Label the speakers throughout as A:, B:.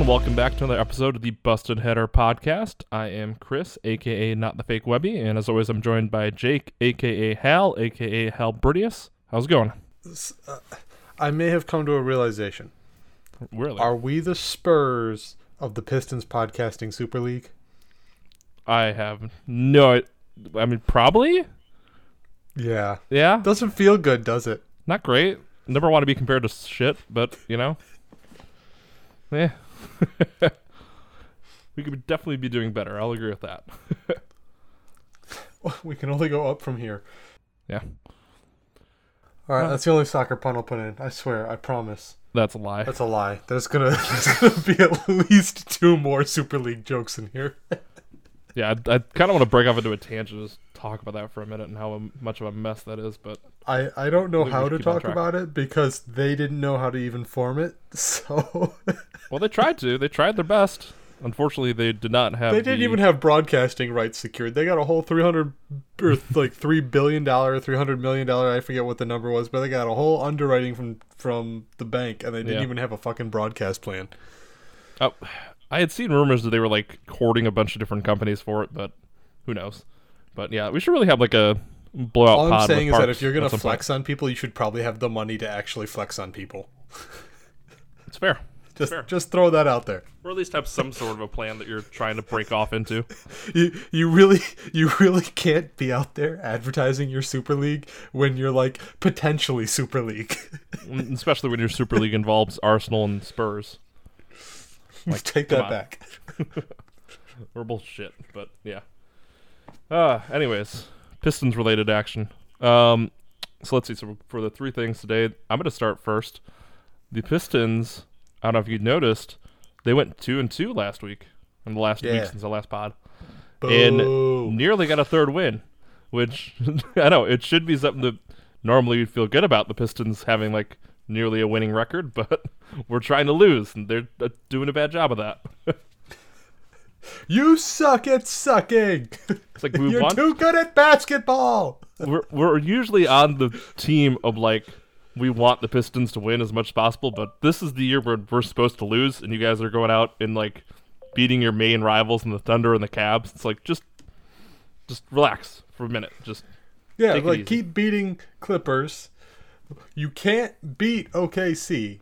A: everyone, welcome back to another episode of the Busted Header podcast. I am Chris, aka Not the Fake Webby, and as always, I'm joined by Jake, aka Hal, aka Hal Bridius. How's it going?
B: Uh, I may have come to a realization.
A: Really?
B: Are we the Spurs of the Pistons podcasting Super League?
A: I have no. I mean, probably.
B: Yeah.
A: Yeah.
B: Doesn't feel good, does it?
A: Not great. Never want to be compared to shit, but you know. Yeah. we could definitely be doing better. I'll agree with that.
B: We can only go up from here.
A: Yeah.
B: All right, that's the only soccer pun I'll put in. I swear, I promise.
A: That's a lie.
B: That's a lie. There's gonna, there's gonna be at least two more Super League jokes in here.
A: Yeah, I, I kind of want to break off into a tangent, just talk about that for a minute and how much of a mess that is. But
B: I, I don't know how to talk about it because they didn't know how to even form it. So
A: well, they tried to. They tried their best. Unfortunately, they did not have.
B: they didn't
A: the-
B: even have broadcasting rights secured. They got a whole three hundred or like three billion dollar, three hundred million dollar. I forget what the number was, but they got a whole underwriting from from the bank, and they didn't
A: Yeah.
B: even have a fucking broadcast plan.
A: Oh, I had seen rumors that they were like courting a bunch of different companies for it, but who knows? But yeah, we should really have like a blowout
B: All I'm saying is that if you're gonna
A: some point.
B: flex on people, you should probably have the money to actually flex on people.
A: it's fair.
B: Just
A: Fair.
B: just throw that out there.
A: Or at least have some sort of a plan that you're trying to break off into.
B: You you really you really can't be out there advertising your Super League when you're like potentially Super League.
A: Especially when your Super League involves Arsenal and Spurs.
B: Like, Take that
A: on.
B: back.
A: Or bullshit, but yeah. Uh, anyways, Pistons related action. Um, so let's see. So for the three things today, I'm going to start first. The Pistons. I don't know if you noticed, they went two and two last week. In the last week since the last pod,
B: Boo.
A: and nearly got a third win, which I know it should be something that normally you'd feel good about the Pistons having like nearly a winning record, but we're trying to lose, and they're uh, doing a bad job of that.
B: You suck at sucking.
A: It's like
B: You're
A: want
B: too good at basketball.
A: we're we're usually on the team of like we want the Pistons to win as much as possible, but this is the year where we're supposed to lose, and you guys are going out and like beating your main rivals in the Thunder and the Cavs. It's like just just relax for a minute. Just
B: Yeah, like keep beating Clippers. You can't beat OKC.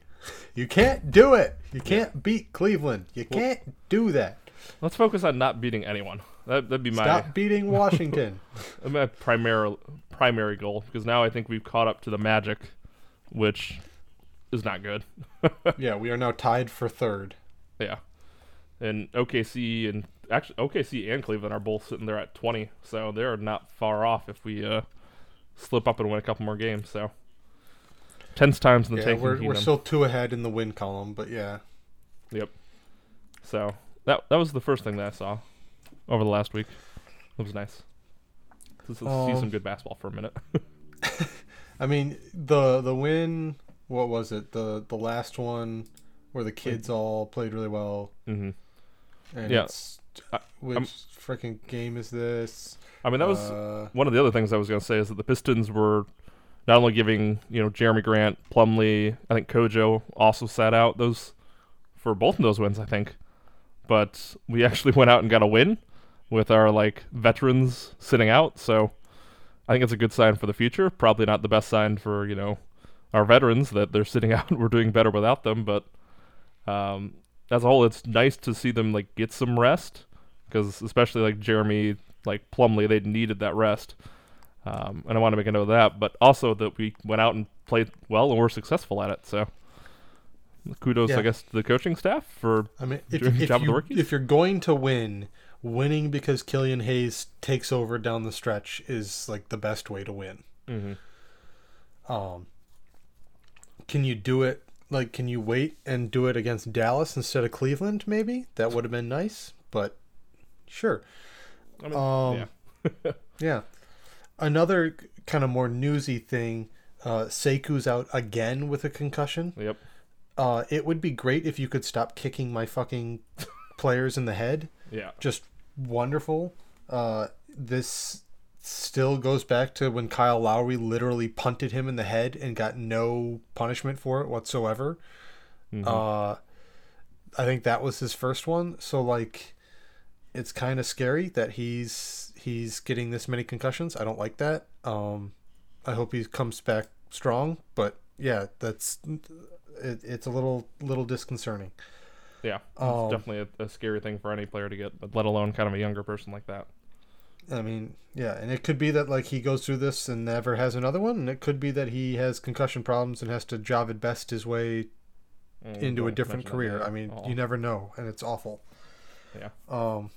B: You can't do it. You can't beat Cleveland. You can't do that.
A: let's focus on not beating anyone. That that'd be my
B: Stop beating Washington.
A: my primary primary goal because now I think we've caught up to the Magic, which is not good.
B: yeah, we are now tied for third.
A: Yeah. And OKC and actually OKC and Cleveland are both sitting there at 20, so they're not far off if we uh, slip up and win a couple more games. So tense times in the
B: Yeah,
A: tanking
B: we're,
A: kingdom.
B: we're still two ahead in the win column, but yeah.
A: Yep. So that that was the first thing that I saw over the last week. It was nice to s- see
B: Oh.
A: some good basketball for a minute.
B: I mean, the the win, what was it? The the last one where the kids all played really well.
A: Mm-hmm.
B: And
A: Yeah.
B: it's,
A: I-
B: which freaking game is this?
A: I mean, that was
B: Uh,
A: one of the other things I was going to say is that the Pistons were not only giving you know Jerami Grant, Plumlee, I think Kojo also sat out those for both of those wins, I think. But we actually went out and got a win with our like veterans sitting out, so I think it's a good sign for the future. Probably not the best sign for you know our veterans that they're sitting out. We're doing better without them, but um, as a whole, it's nice to see them like get some rest because especially like Jerami, like Plumlee, they needed that rest. Um, and I want to make a note of that, but also that we went out and played well and were successful at it. So kudos,
B: Yeah.
A: I guess, to the coaching staff for
B: I mean, if,
A: doing
B: if,
A: job with the
B: you,
A: rookies?
B: if you're going to win, winning because Killian Hayes takes over down the stretch is like the best way to win.
A: Mhm.
B: Um, can you do it? Like, can you wait and do it against Dallas instead of Cleveland? Maybe that would have been nice, but sure.
A: I mean,
B: Um,
A: yeah.
B: Yeah. Another kind of more newsy thing. Uh, Seifu's out again with a concussion.
A: Yep.
B: Uh, it would be great if you could stop kicking my fucking players in the head.
A: Yeah.
B: Just wonderful. Uh, this still goes back to when Kyle Lowry literally punted him in the head and got no punishment for it whatsoever.
A: Mhm.
B: Uh, I think that was his first one. So like, it's kind of scary that he's he's getting this many concussions. I don't like that. Um, I hope he comes back strong. But yeah, that's it, it's a little little disconcerting.
A: Yeah, it's
B: Um,
A: definitely a, a scary thing for any player to get, but let alone kind of a younger person like that.
B: I mean, yeah, and it could be that like he goes through this and never has another one, and it could be that he has concussion problems and has to Jahvid Best his way
A: Mm,
B: into a different career. I mean, you never know, and it's awful.
A: Yeah.
B: Um.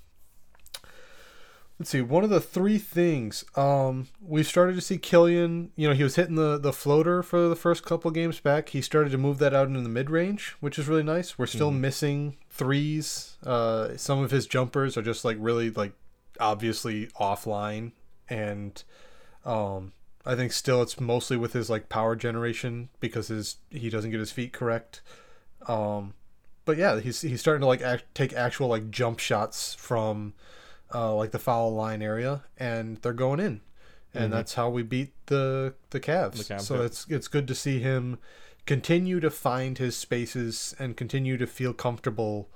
B: Let's see. One of the three things um, we started to see Killian. You know, he was hitting the the floater for the first couple games back. He started to move that out into the mid range, which is really nice. We're still
A: Mhm.
B: missing threes. Uh, some of his jumpers are just like really like obviously offline, and um, I think still it's mostly with his like power generation because his he doesn't get his feet correct. Um, but yeah, he's he's starting to like act, take actual like jump shots from uh, like the foul line area, and they're going in, and
A: Mhm.
B: that's how we beat the the Cavs.
A: The Cavs,
B: so
A: yeah.
B: it's it's good to see him continue to find his spaces and continue to feel comfortable,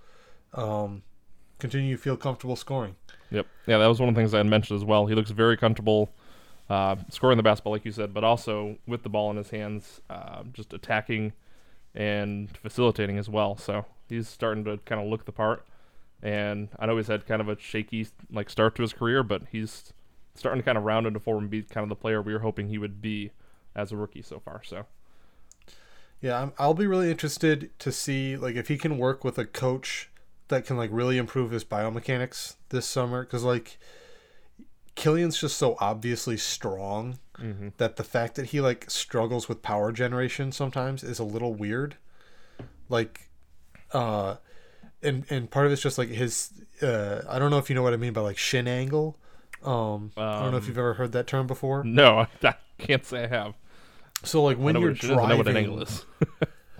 B: um, continue to feel comfortable scoring.
A: Yep. Yeah, that was one of the things I had mentioned as well. He looks very comfortable uh, scoring the basketball, like you said, but also with the ball in his hands, uh, just attacking and facilitating as well. So he's starting to kind of look the part. And I know he's had kind of a shaky like start to his career, but he's starting to kind of round into form and be kind of the player we were hoping he would be as a rookie so far. So
B: Yeah, I'm, I'll be really interested to see like if he can work with a coach that can like really improve his biomechanics this summer because like Killian's just so obviously strong
A: mhm.
B: that the fact that he like struggles with power generation sometimes is a little weird. Like, uh, and and part of it's just like his. Uh, I don't know if you know what I mean by like shin angle. Um, I don't know if
A: Um,
B: you've ever heard that term before.
A: no, I, I can't say I have.
B: So like when you're
A: is, I know what an
B: driving,
A: angle is.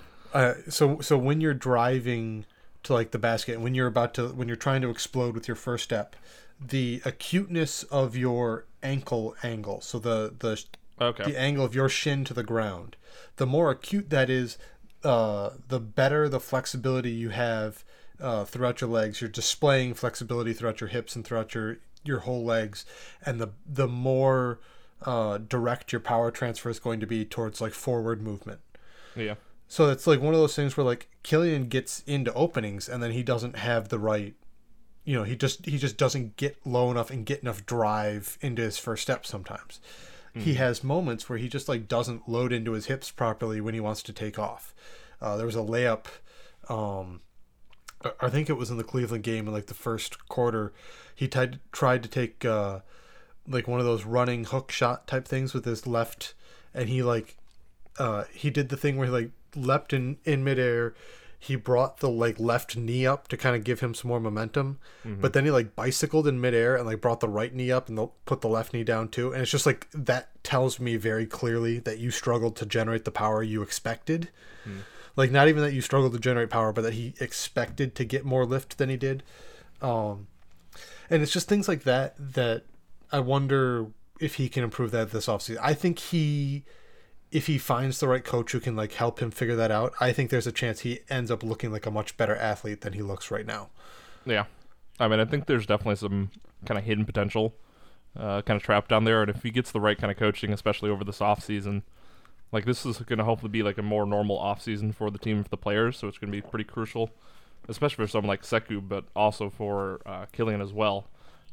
B: uh, so so when you're driving to like the basket and when you're about to when you're trying to explode with your first step the acuteness of your ankle angle so the the
A: Okay.
B: the angle of your shin to the ground the more acute that is uh, the better the flexibility you have uh, throughout your legs you're displaying flexibility throughout your hips and throughout your your whole legs and the the more uh, direct your power transfer is going to be towards like forward movement
A: Yeah.
B: so it's like one of those things where like Killian gets into openings and then he doesn't have the right you know, he just he just doesn't get low enough and get enough drive into his first step sometimes. He has moments where he just like doesn't load into his hips properly when he wants to take off. Uh, there was a layup um I- think it was in the Cleveland game in like the first quarter. He tried tried to take uh like one of those running hook shot type things with his left and he like uh he did the thing where he like leapt in in midair. He brought the like left knee up to kind of give him some more momentum but then he like bicycled in midair and like brought the right knee up and the, put the left knee down too and it's just like that tells me very clearly that you struggled to generate the power you expected like not even that you struggled to generate power but that he expected to get more lift than he did um and it's just things like that that I wonder if he can improve that this offseason. I think he if he finds the right coach who can like help him figure that out, I think there's a chance he ends up looking like a much better athlete than he looks right now.
A: Yeah, I mean, I think there's definitely some kind of hidden potential, uh, kind of trapped down there. And if he gets the right kind of coaching, especially over this off season, like this is going to hopefully be like a more normal off season for the team for the players. So it's going to be pretty crucial, especially for someone like Sekou, but also for uh, Killian as well,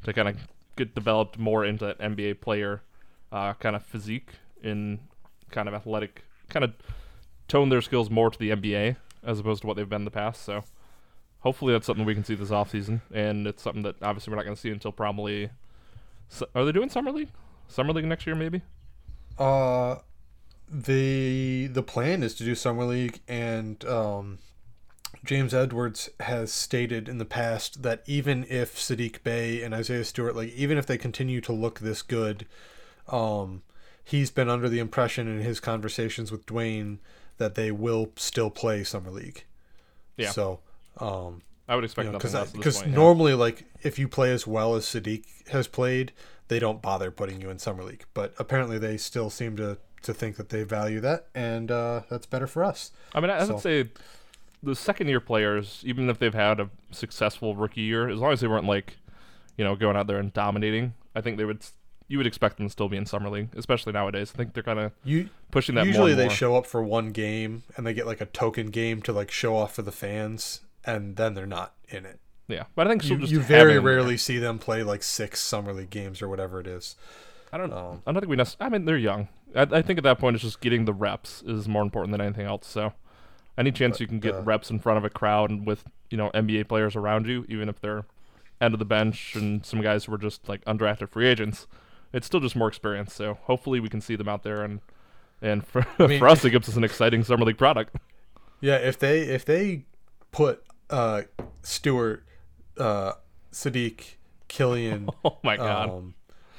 A: to kind of get developed more into that NBA player uh, kind of physique in kind of athletic, kind of tone their skills more to the NBA as opposed to what they've been in the past. So hopefully that's something we can see this offseason and it's something that obviously we're not going to see until probably su- are they doing summer league summer league next year maybe
B: Uh the the plan is to do summer league and um James Edwards has stated in the past that even if Saddiq Bey and Isaiah Stewart, like even if they continue to look this good, um, he's been under the impression in his conversations with Dwane that they will still play summer league.
A: Yeah.
B: So, um,
A: i would expect
B: because
A: at this
B: because
A: yeah.
B: normally like if you play as well as Saddiq has played, they don't bother putting you in summer league. But apparently they still seem to to think that they value that, and uh, that's better for us.
A: i mean i, I
B: so-
A: would say the second year players, even if they've had a successful rookie year, as long as they weren't like, you know, going out there and dominating, I think they would. You would expect them to still be in summer league, especially nowadays. I think they're kind of pushing that.
B: usually they
A: more.
B: show up for one game and they get like a token game to like show off for the fans, and then they're not in it.
A: Yeah, but I think
B: You,
A: just
B: you very rarely see them play like six summer league games or whatever it is.
A: I don't.
B: Um,
A: I don't think we. Nec- I mean, they're young. I, I think at that point, it's just getting the reps is more important than anything else. So, any chance you can get
B: uh,
A: reps in front of a crowd and with you know NBA players around you, even if they're end of the bench and some guys who are just like undrafted free agents, it's still just more experience. So hopefully we can see them out there and and for,
B: mean-
A: for us it gives us an exciting summer league product.
B: Yeah, if they if they put uh Stewart, uh Saddiq, Killian,
A: Oh my god.
B: um,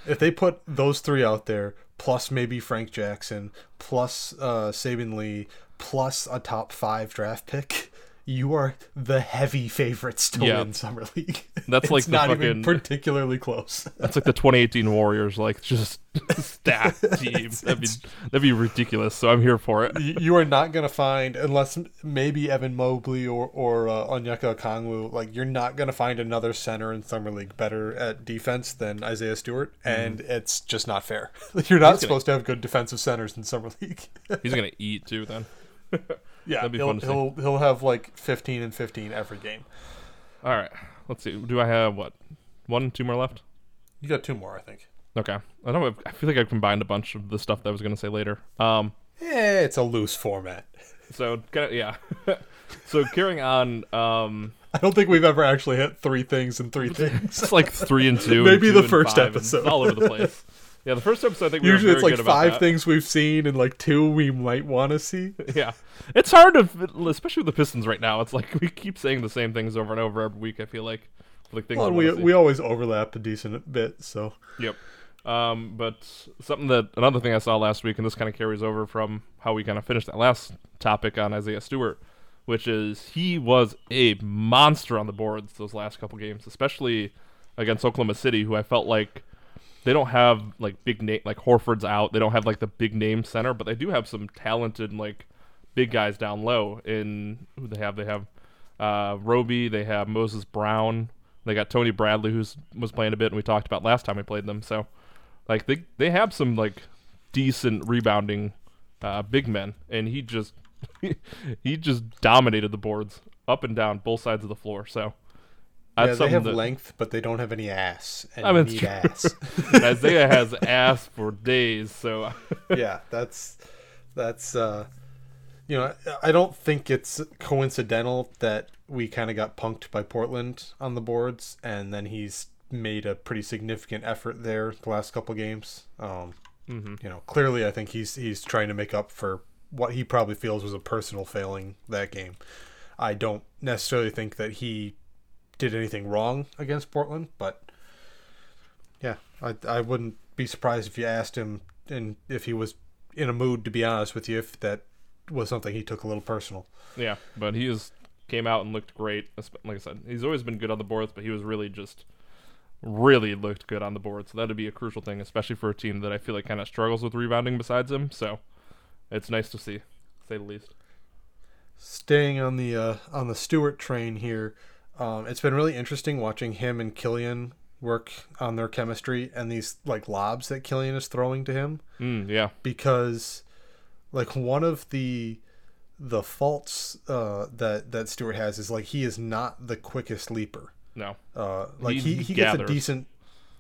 B: if they put those three out there, plus maybe Frank Jackson, plus uh Lee, plus a top five draft pick, you are the heavy favorites to
A: Yeah.
B: win summer league.
A: That's like the
B: not even particularly close.
A: That's like the 2018 Warriors, like just stacked team. That'd be that'd be ridiculous. So I'm here for it.
B: you are not gonna find unless maybe Evan Mobley or or uh, Onyeka Okongwu. Like you're not gonna find another center in summer league better at defense than Isaiah Stewart, and it's just not fair. you're not
A: gonna-
B: supposed to have good defensive centers in summer league.
A: He's gonna eat too. Then.
B: Yeah,
A: That'd be
B: he'll
A: fun to
B: he'll he'll have like 15 and 15 every game.
A: All right. Let's see. Do I have what? One, two more left.
B: You got two more, I think.
A: Okay. I don't. Have, I feel like I combined a bunch of the stuff that I was gonna say later. Um.
B: Eh, it's a loose format.
A: So kinda, yeah. so carrying on. Um.
B: I don't think we've ever actually hit three things and three things.
A: It's like three and two.
B: Maybe
A: two
B: the first episode.
A: All over the place. Yeah, the first episode I think we
B: Usually it's like five things we've seen and like two we might want to see.
A: Yeah, it's hard to, especially with the Pistons right now. It's like we keep saying the same things over and over every week. I feel like, like things.
B: Well, we we always overlap a decent bit, so
A: Yep. Um, but something that another thing I saw last week, and this kind of carries over from how we kind of finished that last topic on Isaiah Stewart, which is he was a monster on the boards those last couple games, especially against Oklahoma City, who I felt like they don't have like big name like Horford's out. They don't have like the big name center, but they do have some talented like big guys down low. In who they have, they have uh, Roby, they have Moses Brown, they got Tony Bradley, who's was playing a bit, and we talked about last time we played them. So, like they they have some like decent rebounding uh, big men, and he just he just dominated the boards up and down both sides of the floor. So.
B: Yeah, they have
A: that-
B: length, but they don't have any ass. And
A: I mean,
B: need ass.
A: Isaiah has ass for days, so
B: yeah, that's that's uh, you know, I don't think it's coincidental that we kind of got punked by Portland on the boards, and then he's made a pretty significant effort there the last couple games. Um,
A: Mhm.
B: You know, clearly, I think he's he's trying to make up for what he probably feels was a personal failing that game. I don't necessarily think that he did anything wrong against Portland, but yeah, I I wouldn't be surprised if you asked him and if he was in a mood to be honest with you if that was something he took a little personal.
A: yeah. But he is came out and looked great. Like I said, he's always been good on the boards, but he was really just really looked good on the board. So that'd be a crucial thing, especially for a team that I feel like kind of struggles with rebounding besides him. So it's nice to see, to say the least.
B: Staying on the uh, on the Stewart train here, um, it's been really interesting watching him and Killian work on their chemistry and these like lobs that Killian is throwing to him
A: Mm, yeah,
B: because like one of the the faults uh, that that Stewart has is like he is not the quickest leaper.
A: no,
B: Uh, like
A: He
B: he, he gets a decent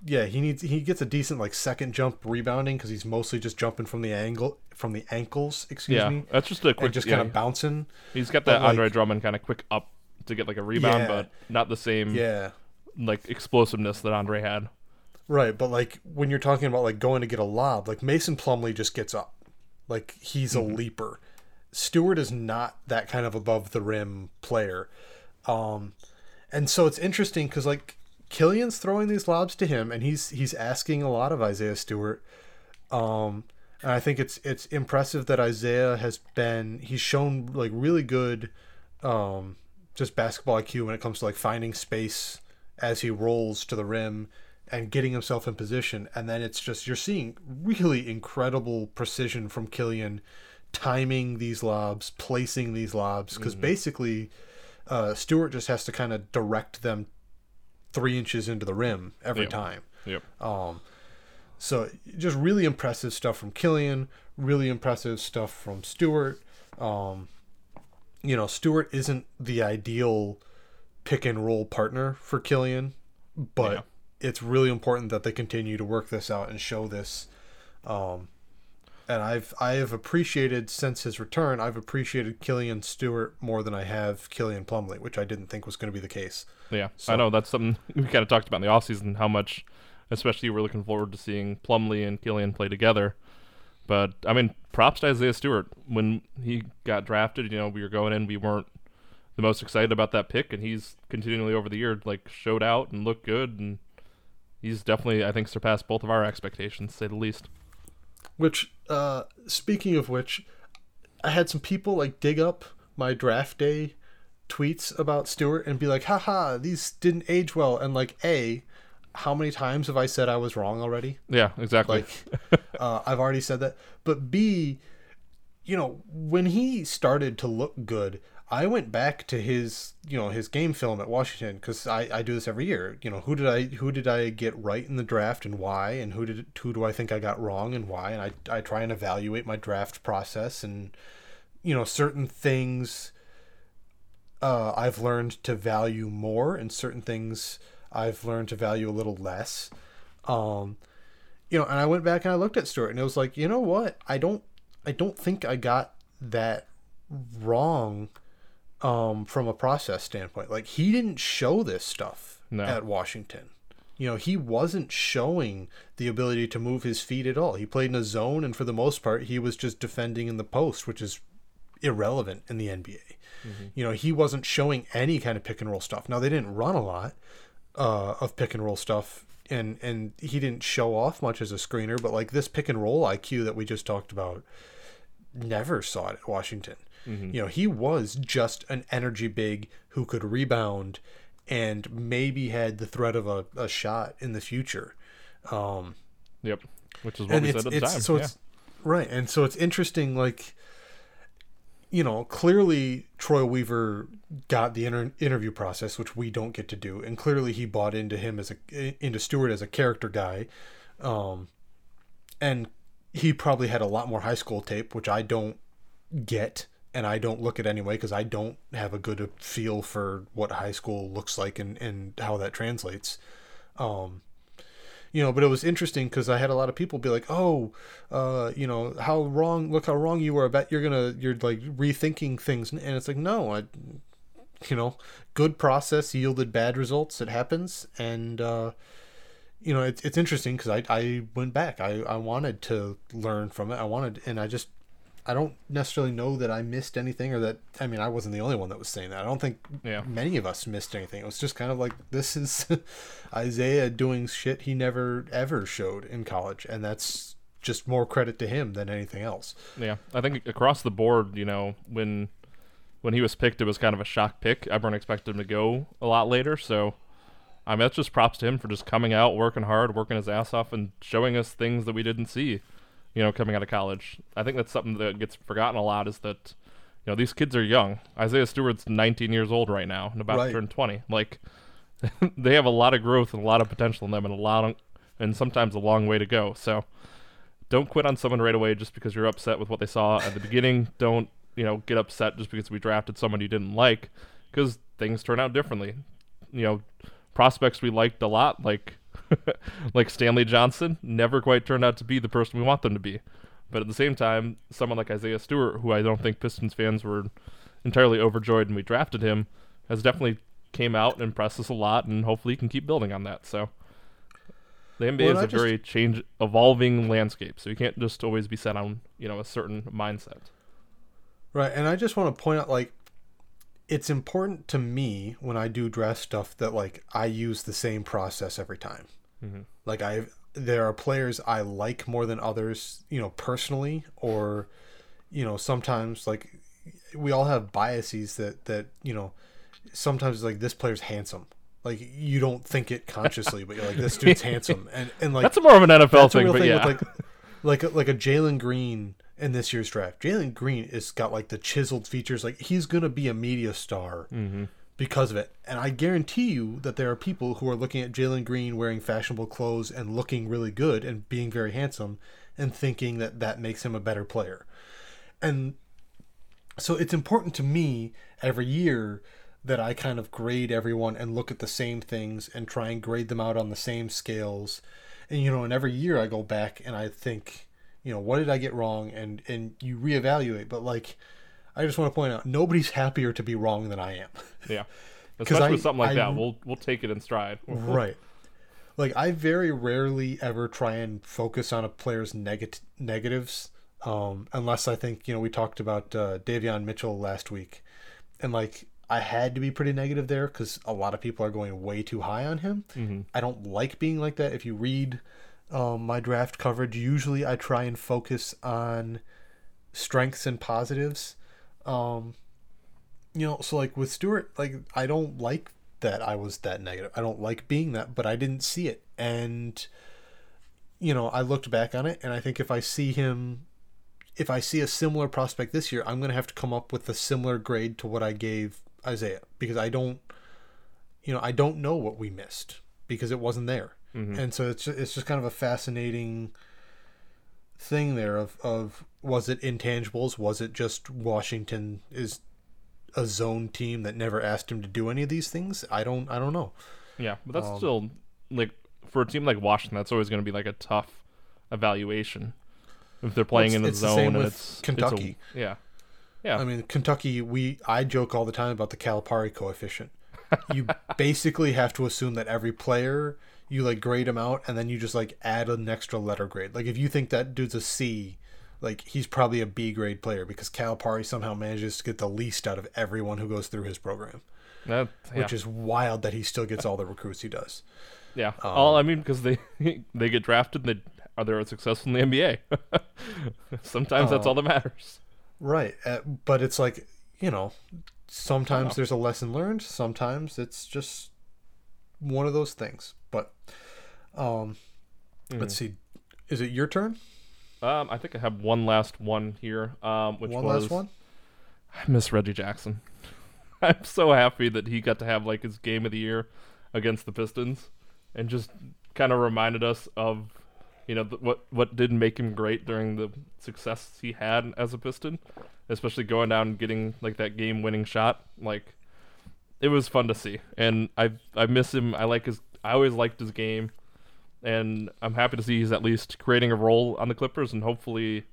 B: yeah he needs he gets a decent like second jump rebounding because he's mostly just jumping from the angle from the ankles excuse
A: yeah.
B: me
A: That's just a quick.
B: just
A: yeah,
B: kind of bouncing
A: He's got
B: but,
A: that
B: like-
A: Andre Drummond kind of quick up to get like a rebound,
B: Yeah.
A: but not the same
B: yeah.
A: like explosiveness that Andre had.
B: right but like when you're talking about like going to get a lob like Mason Plumlee just gets up. Like he's a leaper. Stewart is not that kind of above the rim player. Um and so it's interesting because like Killian's throwing these lobs to him and he's he's asking a lot of Isaiah Stewart. Um and I think it's it's impressive that Isaiah has been he's shown like really good um just basketball IQ when it comes to like finding space as he rolls to the rim and getting himself in position and then it's just you're seeing really incredible precision from Killian timing these lobs, placing these lobs, because basically, uh, Stewart just has to kind of direct them three inches into the rim every
A: Yep.
B: time.
A: Yep.
B: Um, so just really impressive stuff from Killian. Really impressive stuff from Stewart. Um, you know, Stewart isn't the ideal pick and roll partner for Killian, but
A: Yeah.
B: it's really important that they continue to work this out and show this. Um, and I've I have appreciated since his return. I've appreciated Killian Stewart more than I have Killian Plumlee, which I didn't think was going to be the case.
A: Yeah,
B: So-
A: I know that's something we kind of talked about in the offseason, how much, especially we're looking forward to seeing Plumlee and Killian play together. But I mean, props to Isaiah Stewart. When he got drafted, you know, we were going in, we weren't the most excited about that pick, and he's continually over the year like showed out and looked good, and he's definitely I think surpassed both of our expectations, say the least.
B: Which, uh, speaking of which, I had some people like dig up my draft day tweets about Stewart and be like, haha, these didn't age well. And like, A, how many times have I said I was wrong already?
A: Yeah, exactly.
B: Like, uh, I've already said that. But B, you know, when he started to look good, I went back to his, you know, his game film at Washington because I, I do this every year. You know, who did I who did I get right in the draft and why, and who did who do I think I got wrong and why, and I I try and evaluate my draft process and you know certain things. Uh, I've learned to value more, and certain things I've learned to value a little less. Um, you know, and I went back and I looked at Stewart, and it was like, you know what? I don't, I don't think I got that wrong um, from a process standpoint. Like he didn't show this stuff
A: No.
B: at Washington. You know, he wasn't showing the ability to move his feet at all. He played in a zone, and for the most part, he was just defending in the post, which is irrelevant in the NBA. You know, he wasn't showing any kind of pick and roll stuff. Now they didn't run a lot uh, of pick and roll stuff, and and he didn't show off much as a screener. But like this pick and roll IQ that we just talked about, never saw it at Washington. You know, he was just an energy big who could rebound and maybe had the threat of a, a shot in the future. Um,
A: Yep. Which is what we said at the time.
B: so
A: yeah.
B: it's right and so it's interesting like you know clearly troy weaver got the inter- interview process which we don't get to do and clearly he bought into him as a into stewart as a character guy um and he probably had a lot more high school tape which i don't get and i don't look at anyway because i don't have a good feel for what high school looks like and and how that translates um you know but it was interesting because i had a lot of people be like oh uh you know how wrong look how wrong you were bet you're gonna you're like rethinking things. And it's like no i you know good process yielded bad results. It happens. And uh you know it's, it's interesting because I, I went back. I, I wanted to learn from it. I wanted and i just i don't necessarily know that i missed anything or that i mean i wasn't the only one that was saying that. I don't think
A: Yeah.
B: many of us missed anything. It was just kind of like this is isaiah doing shit he never ever showed in college and that's just more credit to him than anything else.
A: Yeah, I think across the board, you know, when when he was picked, it was kind of a shock pick. Everyone expected him to go a lot later, so I mean, that's just props to him for just coming out, working hard, working his ass off, and showing us things that we didn't see, you know, coming out of college. I think that's something that gets forgotten a lot is that, you know, these kids are young. Isaiah Stewart's 19 years old right now and about
B: Right.
A: to turn 20. Like, they have a lot of growth and a lot of potential in them, and a lot of, and sometimes a long way to go. So don't quit on someone right away just because you're upset with what they saw at the beginning. Don't you know get upset just because we drafted someone you didn't like, because things turn out differently. You know, prospects we liked a lot, like like Stanley Johnson, never quite turned out to be the person we want them to be. But at the same time, someone like Isaiah Stewart, who I don't think Pistons fans were entirely overjoyed when we drafted him, has definitely came out and impressed us a lot, and hopefully he can keep building on that. So the NBA
B: Well,
A: is a
B: just-
A: very change, evolving landscape. So you can't just always be set on you know a certain mindset.
B: Right, and I just want to point out like it's important to me when I do draft stuff that like I use the same process every time.
A: Mhm.
B: Like I there are players I like more than others, you know, personally or you know, sometimes like we all have biases that that, you know, sometimes like this player's handsome. Like you don't think it consciously, but you're like this dude's handsome and and like
A: That's more of an NFL thing, but
B: thing
A: yeah,
B: with like like a, like a Jalen Green in this year's draft. Jalen Green is got like the chiseled features. Like he's gonna be a media star mm-hmm. because of it. And I guarantee you that there are people who are looking at Jalen Green wearing fashionable clothes and looking really good and being very handsome and thinking that that makes him a better player. And so it's important to me every year that I kind of grade everyone and look at the same things and try and grade them out on the same scales. And you know, and every year I go back and I think, you know, what did I get wrong and and you reevaluate. But like I just want to point out nobody's happier to be wrong than I am.
A: Yeah. Especially
B: I-
A: with something like
B: I-
A: that, we'll we'll take it in stride.
B: right. Like I very rarely ever try and focus on a player's negat- negatives, um, unless I think you know we talked about uh, Davion Mitchell last week, and like I had to be pretty negative there because a lot of people are going way too high on him.
A: Mm-hmm.
B: I don't like being like that. If you read um, my draft coverage, usually I try and focus on strengths and positives. Um, you know, so like with Stewart, like I don't like that I was that negative. I don't like being that, but I didn't see it. And you know, I looked back on it and I think if I see him if I see a similar prospect this year, I'm going to have to come up with a similar grade to what I gave Isaiah because I don't you know, I don't know what we missed because it wasn't there. And so it's it's just kind of a fascinating thing there of of was it intangibles? Was it just Washington is a zone team that never asked him to do any of these things? I don't I don't know.
A: Yeah, but that's
B: Um,
A: still like for a team like Washington, that's always going to be like a tough evaluation if they're playing in a
B: the
A: zone and
B: with
A: it's
B: Kentucky.
A: It's a, yeah, yeah,
B: I mean, Kentucky, we I joke all the time about the Calipari coefficient. You basically have to assume that every player you like grade him out, and then you just like add an extra letter grade. Like if you think that dude's a C, like he's probably a B grade player because Calipari somehow manages to get the least out of everyone who goes through his program,
A: that, yeah.
B: which is wild that he still gets all the recruits he does.
A: yeah.
B: um,
A: All I mean because they they get drafted, they are they successful in the NBA. Sometimes that's
B: Oh.
A: all that matters.
B: Right, uh, but it's like you know, sometimes there's a lesson learned. Sometimes it's just one of those things. But um, let's see, is it your turn?
A: Um, I think I have one last one here. Um, which
B: one
A: was
B: last one.
A: I miss Reggie Jackson. I'm so happy that he got to have like his game of the year against the Pistons, and just kind of reminded us of, you know, th- what what did make him great during the success he had as a Piston, especially going down and getting like that game-winning shot. Like, it was fun to see, and I I miss him. I like his. I always liked his game, and I'm happy to see he's at least creating a role on the Clippers, and hopefully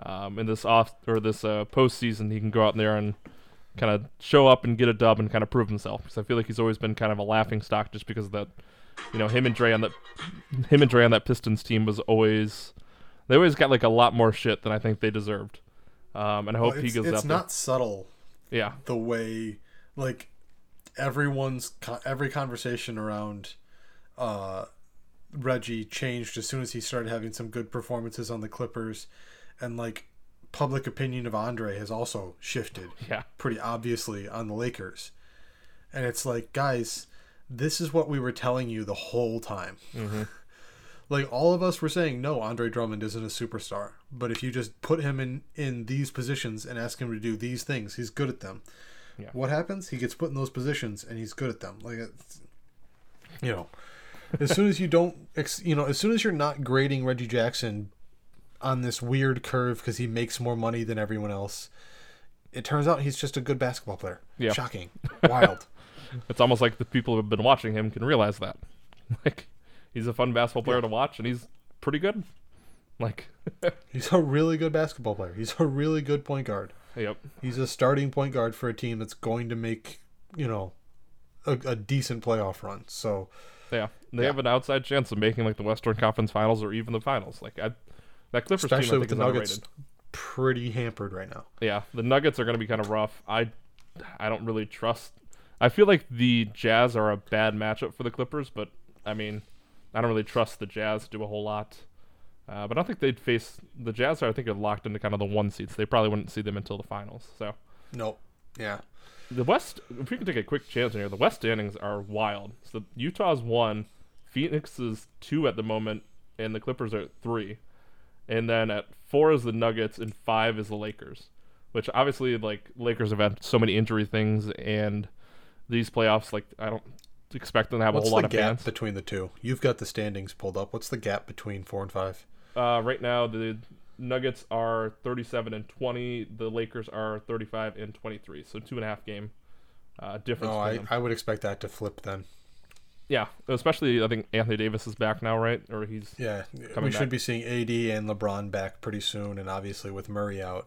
A: um, in this off or this uh, postseason, he can go out there and kind of show up and get a dub and kind of prove himself. Because I feel like he's always been kind of a laughing stock just because of that. You know, him and Dre on that, him and Dre on that Pistons team was always, they always got like a lot more shit than I think they deserved. Um, and I hope
B: Well,
A: he goes
B: it's not subtle.
A: Yeah,
B: the way like everyone's every conversation around uh Reggie changed as soon as he started having some good performances on the Clippers and like public opinion of Andre has also shifted
A: yeah,
B: pretty obviously on the Lakers. And it's like, guys, this is what we were telling you the whole time. like all of us were saying, no, Andre Drummond isn't a superstar. But if you just put him in in these positions and ask him to do these things, he's good at them.
A: Yeah.
B: What happens? He gets put in those positions and he's good at them. Like, it's, you know, as soon as you don't, ex- you know, as soon as you're not grading Reggie Jackson on this weird curve because he makes more money than everyone else, it turns out he's just a good basketball player.
A: Yeah.
B: Shocking. Wild.
A: it's almost like the people who have been watching him can realize that. Like, he's a fun basketball player to watch, and he's pretty good. Like,
B: he's a really good basketball player. He's a really good point guard.
A: Yep,
B: He's a starting point guard for a team that's going to make, you know, a, a decent playoff run. So,
A: yeah, they
B: Yeah.
A: have an outside chance of making like the Western Conference Finals or even the finals. Like, I, that Clippers team, I
B: especially
A: think,
B: with the
A: is
B: Nuggets,
A: underrated.
B: pretty hampered right now.
A: Yeah, the Nuggets are going to be kind of rough. I, I don't really trust. I feel like the Jazz are a bad matchup for the Clippers, but I mean, I don't really trust the Jazz to do a whole lot. Uh, but I don't think they'd face the Jazz. Are I think they're locked into kind of the one seeds. They probably wouldn't see them until the finals. So
B: Nope. Yeah.
A: the West, if we can take a quick chance in here, the West standings are wild. So Utah's one, Phoenix is two at the moment, and the Clippers are at three. and then at four is the Nuggets, and five is the Lakers. Which obviously, like Lakers have had so many injury things, and these playoffs, like I don't expect them to have
B: What's
A: a whole lot of
B: gap
A: fans.
B: between the two? You've got the standings pulled up. What's the gap between four and five?
A: Uh, right now, the Nuggets are 37 and 20. The Lakers are 35 and 23. So two and a half game uh, difference.
B: No, I. I would expect that to flip then.
A: Yeah, especially I think Anthony Davis is back now, right? Or he's
B: Yeah, we should
A: back.
B: be seeing AD and LeBron back pretty soon, and obviously with Murray out,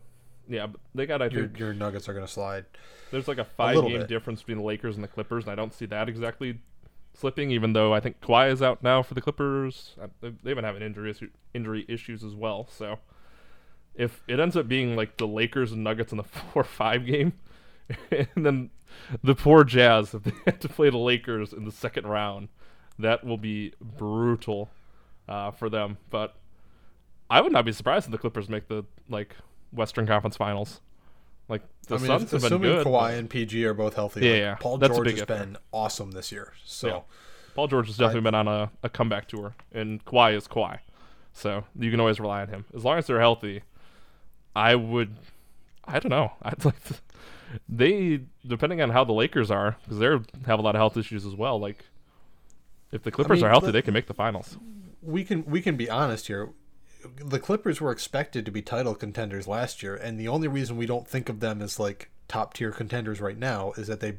A: yeah. but They got I
B: your
A: think
B: your Nuggets are going to slide.
A: there's like a five
B: little
A: game
B: bit.
A: difference between the Lakers and the Clippers, and I don't see that exactly slipping. Even though I think Kawhi is out now for the Clippers, Uh, they- they've been having injury issu- injury issues as well. So if it ends up being like the Lakers and Nuggets in the four five game, and then the poor Jazz if they have to play the Lakers in the second round, that will be brutal uh, for them. But I would not be surprised if the Clippers make the like Western Conference Finals. Like the
B: I mean,
A: Suns have been
B: assuming
A: good.
B: Kawhi and PG are both healthy,
A: Yeah,
B: like,
A: yeah.
B: Paul
A: That's
B: George has
A: if
B: been awesome this year. So
A: Yeah. Paul George has definitely been on a, a comeback tour, and Kawhi is Kawhi, so you can always rely on him as long as they're healthy. I would, I don't know. I'd like to, they depending on how the Lakers are because they have a lot of health issues as well. Like if the Clippers
B: mean,
A: are healthy,
B: the-
A: they can make the finals.
B: we can we can be honest here. The Clippers were expected to be title contenders last year, and the only reason we don't think of them as like top tier contenders right now is that they,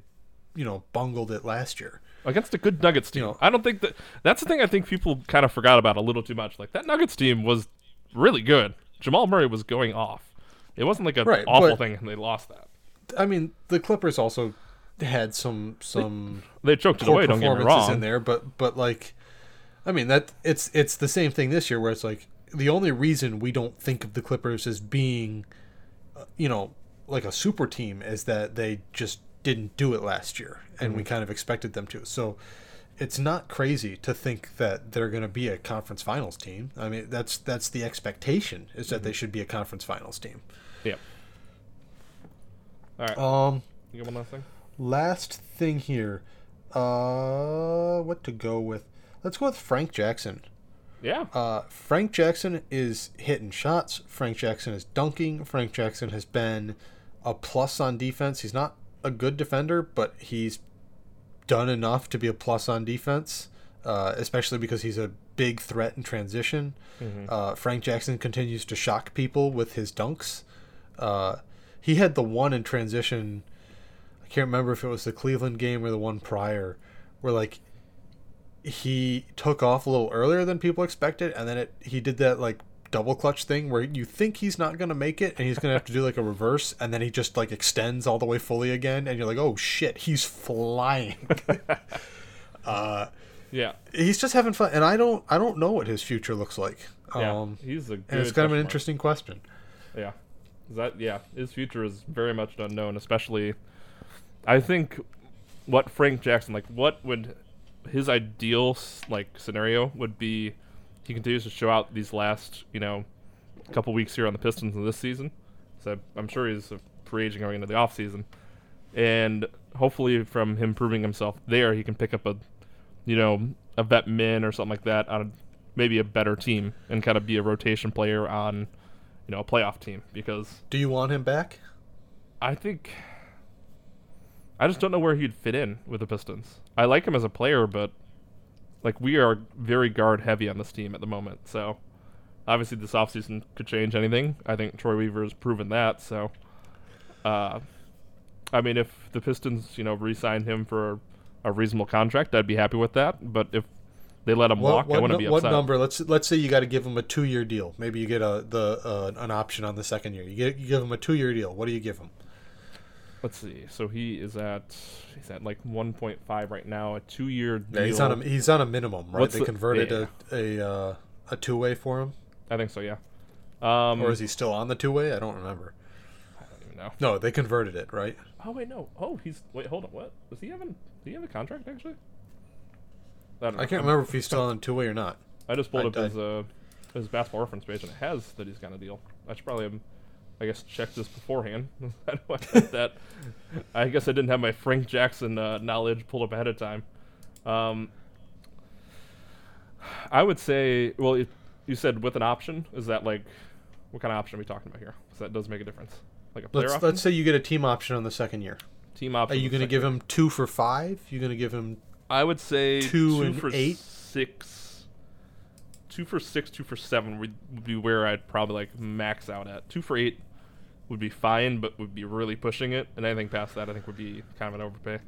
B: you know, bungled it last year.
A: against a good Nuggets team.
B: You know-
A: I don't think that that's the thing I think people kind of forgot about a little too much. Like that Nuggets team was really good. Jamal Murray was going off. It wasn't like an
B: Right,
A: awful
B: but-
A: thing and they lost that.
B: I mean, the Clippers also had some some
A: They choked it away, don't get me wrong.
B: in there, but but like, I mean that it's it's the same thing this year where it's like the only reason we don't think of the Clippers as being, uh, you know, like a super team is that they just didn't do it last year, and
A: Mm-hmm.
B: we kind of expected them to. So. It's not crazy to think that they're going to be a conference finals team. I mean, that's that's the expectation is that
A: Mm-hmm.
B: they should be a conference finals team.
A: Yeah. All right.
B: Um,
A: you got one last thing?
B: last thing here uh what to go with let's go with frank jackson
A: Yeah.
B: uh frank jackson is hitting shots. Frank jackson is dunking. Frank jackson has been a plus on defense. He's not a good defender but he's done enough to be a plus on defense uh, especially because he's a big threat in transition. Uh, frank jackson continues to shock people with his dunks. Uh, he had the one in transition. I can't remember if it was the Cleveland game or the one prior, where like he took off a little earlier than people expected, and then it he did that like double clutch thing where you think he's not gonna make it, and he's gonna have to do like a reverse, and then he just like extends all the way fully again, and you're like, oh shit, he's flying. uh,
A: yeah.
B: he's just having fun, and I don't I don't know what his future looks like.
A: Yeah.
B: Um,
A: He's a good
B: and it's kind of an
A: question mark.
B: interesting question.
A: Yeah. Is that yeah, his future is very much unknown, especially I think what Frank Jackson like what would his ideal like scenario would be he continues to show out these last, you know, couple weeks here on the Pistons in this season. So I'm sure he's a free agent going into the offseason. And hopefully from him proving himself there he can pick up a you know, a vet min or something like that on maybe a better team and kind of be a rotation player on you know, a playoff team because
B: Do you want him back?
A: I think I just don't know where he'd fit in with the Pistons. I like him as a player, but like we are very guard heavy on this team at the moment. So obviously this offseason could change anything. I think Troy Weaver has proven that. So uh I mean if the Pistons, you know, re-sign him for a reasonable contract, I'd be happy with that. But if they let him walk, I wouldn't
B: nu-
A: be
B: what number? Let's let's say you got to give him a two year deal. Maybe you get a the uh, an option on the second year. You get you give him a two year deal. What do you give him?
A: Let's see. So he is at he's at like 1.5 right now, a 2-year deal.
B: Yeah, he's on a he's on a minimum, right?
A: What's
B: they
A: the-
B: converted
A: yeah.
B: a a uh, a two way for him,
A: I think so, yeah. Um,
B: or is he still on the two way? I don't remember.
A: I don't even know.
B: No, they converted it, right?
A: Oh wait, no. Oh, he's wait. Hold on. What does he have? An, do he have a contract actually? I, don't
B: I can't remember if he's still on two way or not.
A: I just pulled
B: I-
A: up
B: I-
A: his uh his basketball reference page and it has that he's got a deal. I should probably have, I guess, check this beforehand. I know I that. I guess I didn't have my Frank Jackson uh, knowledge pulled up ahead of time. Um, I would say, well, it, You said with an option. Is that like what kind of option are we talking about here? Because that does make a difference. Like a player
B: Let's
A: option,
B: let's say you get a team option on the second year.
A: team option.
B: Are you going to give him two for five? You going to give him
A: I would say
B: two
A: two,
B: and
A: for
B: eight?
A: six. Two for six, two for seven would, would be where I'd probably like max out at. Two for eight would be fine, but would be really pushing it. And anything past that, I think would be kind of an overpay.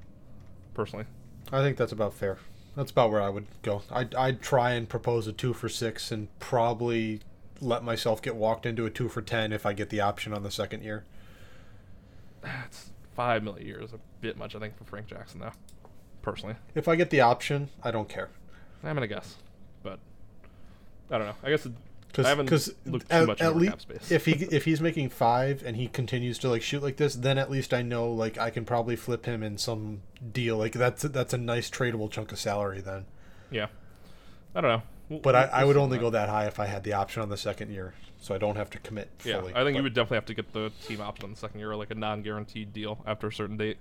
A: Personally,
B: I think that's about fair. That's about where I would go. I'd, I'd try and propose a two for six and probably let myself get walked into a two for ten if I get the option on the second year.
A: that's five million years a bit much, I think, for Frank Jackson though. Personally,
B: If I get the option, I don't care.
A: I'm gonna guess, but I don't know. I guess it,
B: Cause,
A: I haven't
B: 'cause
A: looked too
B: at,
A: much
B: at least
A: cap space.
B: if he if he's making five and he continues to like shoot like this, then at least I know like I can probably flip him in some deal. Like that's that's a nice tradable chunk of salary then.
A: yeah, I don't know. We'll-
B: But I,
A: we'll-
B: I
A: we'll
B: would only
A: that.
B: go that high if I had the option on the second year, so I don't have to commit
A: Yeah. I think
B: but-
A: you would definitely have to get the team option on the second year, or like a non-guaranteed deal after a certain date.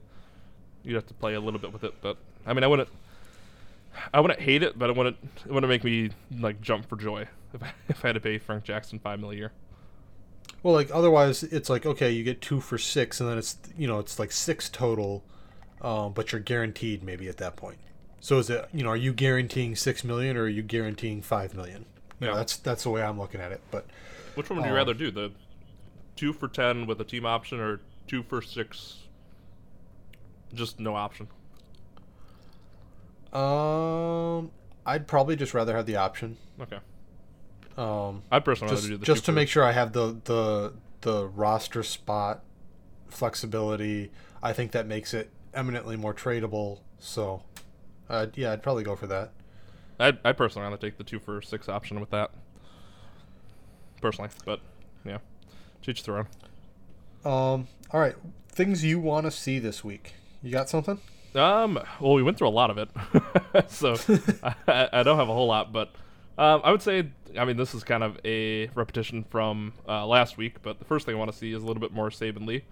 A: You'd have to play a little bit with it, but I mean, I wouldn't. I wouldn't hate it, but it wouldn't. It wouldn't make me like jump for joy if I, if I had to pay Frank Jackson five mil a year.
B: Well, like otherwise, it's like okay, you get two for six, and then it's you know it's like six total, um, but you're guaranteed maybe at that point. So is it you know are you guaranteeing six million or are you guaranteeing five million? You know,
A: Yeah.
B: that's that's the way I'm looking at it. But
A: Which one would you
B: Um,
A: rather do? The two for ten with a team option, or two for six, just no option?
B: um, I'd probably just rather have the option.
A: Okay,
B: Um,
A: I personally
B: just
A: the
B: just to make sure I have the the the roster spot flexibility. I think that makes it eminently more tradable. So, uh, yeah, I'd probably go for that.
A: I I personally rather take the two for six option with that. Personally, but yeah, to each their own.
B: Um, all right, things you want to see this week. You got something?
A: Um, well, we went through a lot of it, so I, I don't have a whole lot, but um, I would say, I mean, this is kind of a repetition from uh, last week, but the first thing I want to see is a little bit more Saben Lee.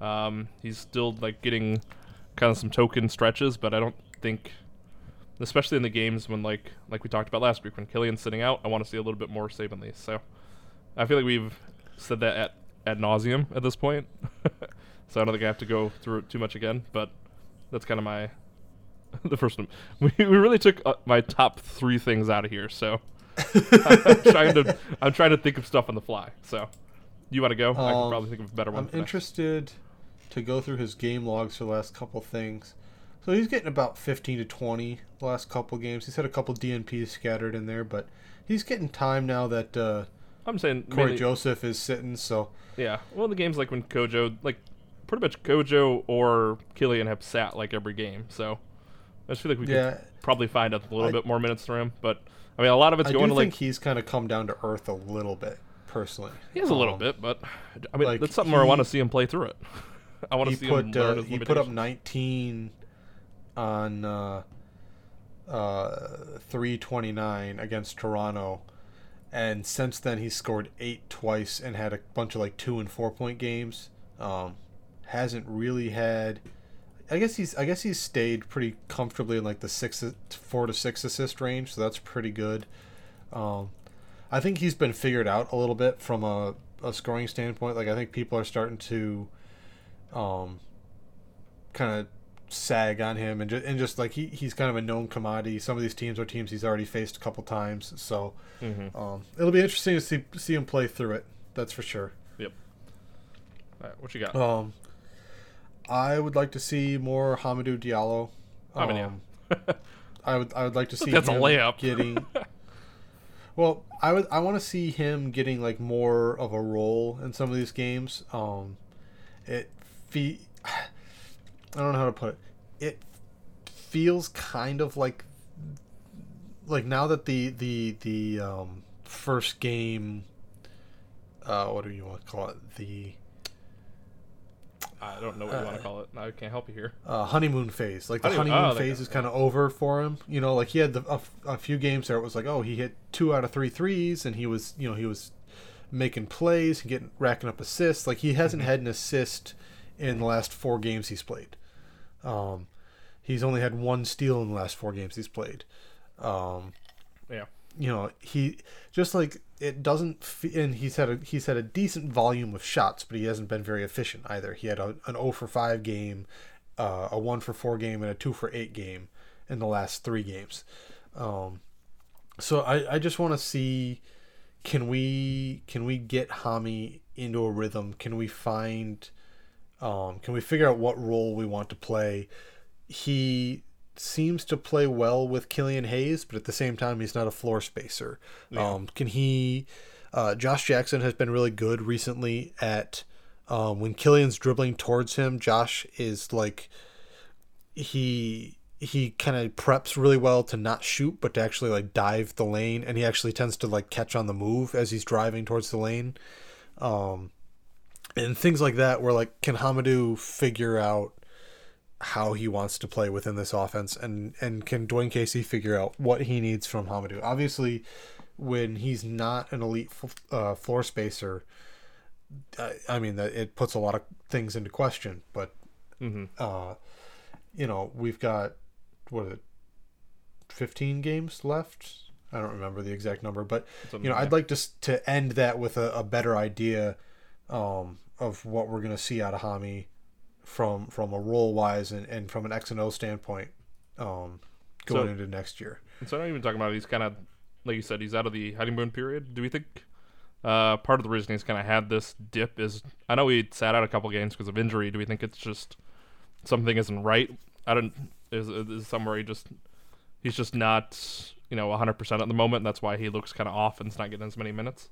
A: Um, he's still like getting kind of some token stretches, but I don't think, especially in the games when like like we talked about last week when Killian's sitting out, I want to see a little bit more Saben Lee. So I feel like we've said that at ad nauseum at this point, so I don't think I have to go through it too much again, but that's kind of my the first one. We, we really took uh, my top three things out of here, so I'm trying to I'm trying to think of stuff on the fly. So you want to go? I can
B: Um,
A: probably think of a better one.
B: I'm interested to go through his game logs for the last couple things. So he's getting about 15 to 20 the last couple games. He's had a couple DNPs scattered in there, but he's getting time now that uh,
A: I'm saying
B: Cory
A: mainly-
B: Joseph is sitting. So
A: Yeah, well, the games like when Kojo, like pretty much Kojo or Killian have sat like every game, so I just feel like we
B: yeah,
A: could probably find a little
B: I-
A: bit more minutes for him. But I mean, a lot of it's
B: I
A: going
B: do
A: to
B: think
A: like
B: he's kind of come down to earth a little bit personally.
A: he has a little
B: Um,
A: bit, but I mean,
B: like,
A: that's something where I want to see him play through it. I want to see
B: put
A: him learn
B: uh,
A: his
B: he put up
A: limitations.
B: 19 on uh, uh, 329 against Toronto, and since then he's scored eight twice and had a bunch of like two and four point games. Um, hasn't really had. I guess he's I guess he's stayed pretty comfortably in like the six four to six assist range, so that's pretty good. Um, I think he's been figured out a little bit from a, a scoring standpoint. Like I think people are starting to, um, kind of sag on him and just, and just like he, he's kind of a known commodity. Some of these teams are teams he's already faced a couple times, so
A: Mhm.
B: um, it'll be interesting to see see him play through it. That's for sure. Yep.
A: All right, what you got?
B: Um, I would like to see more Hamidou Diallo.
A: I mean, yeah.
B: Um, I would I would like to see
A: That's a
B: him
A: layup.
B: getting. well, I would I want to see him getting like more of a role in some of these games. Um, it fe- I don't know how to put it. It feels kind of like like now that the the the um, first game. Uh, what do you want to call it? The
A: I don't know what you want
B: uh,
A: to call it. I can't help you here.
B: uh, honeymoon phase. Like the
A: Honeymoon-
B: honeymoon
A: oh,
B: phase is kind of over for him. You know, like he had the, a, a few games there. It was like, oh, he hit two out of three threes, and he was, you know, he was making plays and getting racking up assists. Like he hasn't
A: Mm-hmm.
B: had an assist in the last four games he's played. Um, he's only had one steal in the last four games he's played. Um,
A: Yeah.
B: You know, he just like it doesn't. F- and he's had a he's had a decent volume of shots, but he hasn't been very efficient either. He had a, an 0 for five game, uh, a one for four game, and a two for eight game in the last three games. Um, so I I just want to see can we can we get Hami into a rhythm? Can we find um, can we figure out what role we want to play? He seems to play well with Killian Hayes, but at the same time, he's not a floor spacer.
A: Yeah.
B: Um, can he? Uh, Josh Jackson has been really good recently at um, when Killian's dribbling towards him. Josh is like he he kind of preps really well to not shoot, but to actually like dive the lane, and he actually tends to like catch on the move as he's driving towards the lane. Um, and things like that where like can Hamidou figure out how he wants to play within this offense and and can Dwane Casey figure out what he needs from Hamidou? Obviously when he's not an elite f- uh, floor spacer I, I mean that it puts a lot of things into question but
A: Mm-hmm.
B: uh you know we've got what is it 15 games left? I don't remember the exact number but you know I'd like to to end that with a, a better idea um, of what we're going to see out of Hami from from a role wise and, and from an X and O standpoint um, going
A: So-
B: into next year.
A: And so I'm not even talking about he's kind of like you said he's out of the honeymoon period. Do we think uh, part of the reason he's kind of had this dip is I know he sat out a couple games because of injury. Do we think it's just something isn't right? I don't is is somewhere he just he's just not you know 100 percent at the moment. That's why he looks kind of off and is not getting as many minutes.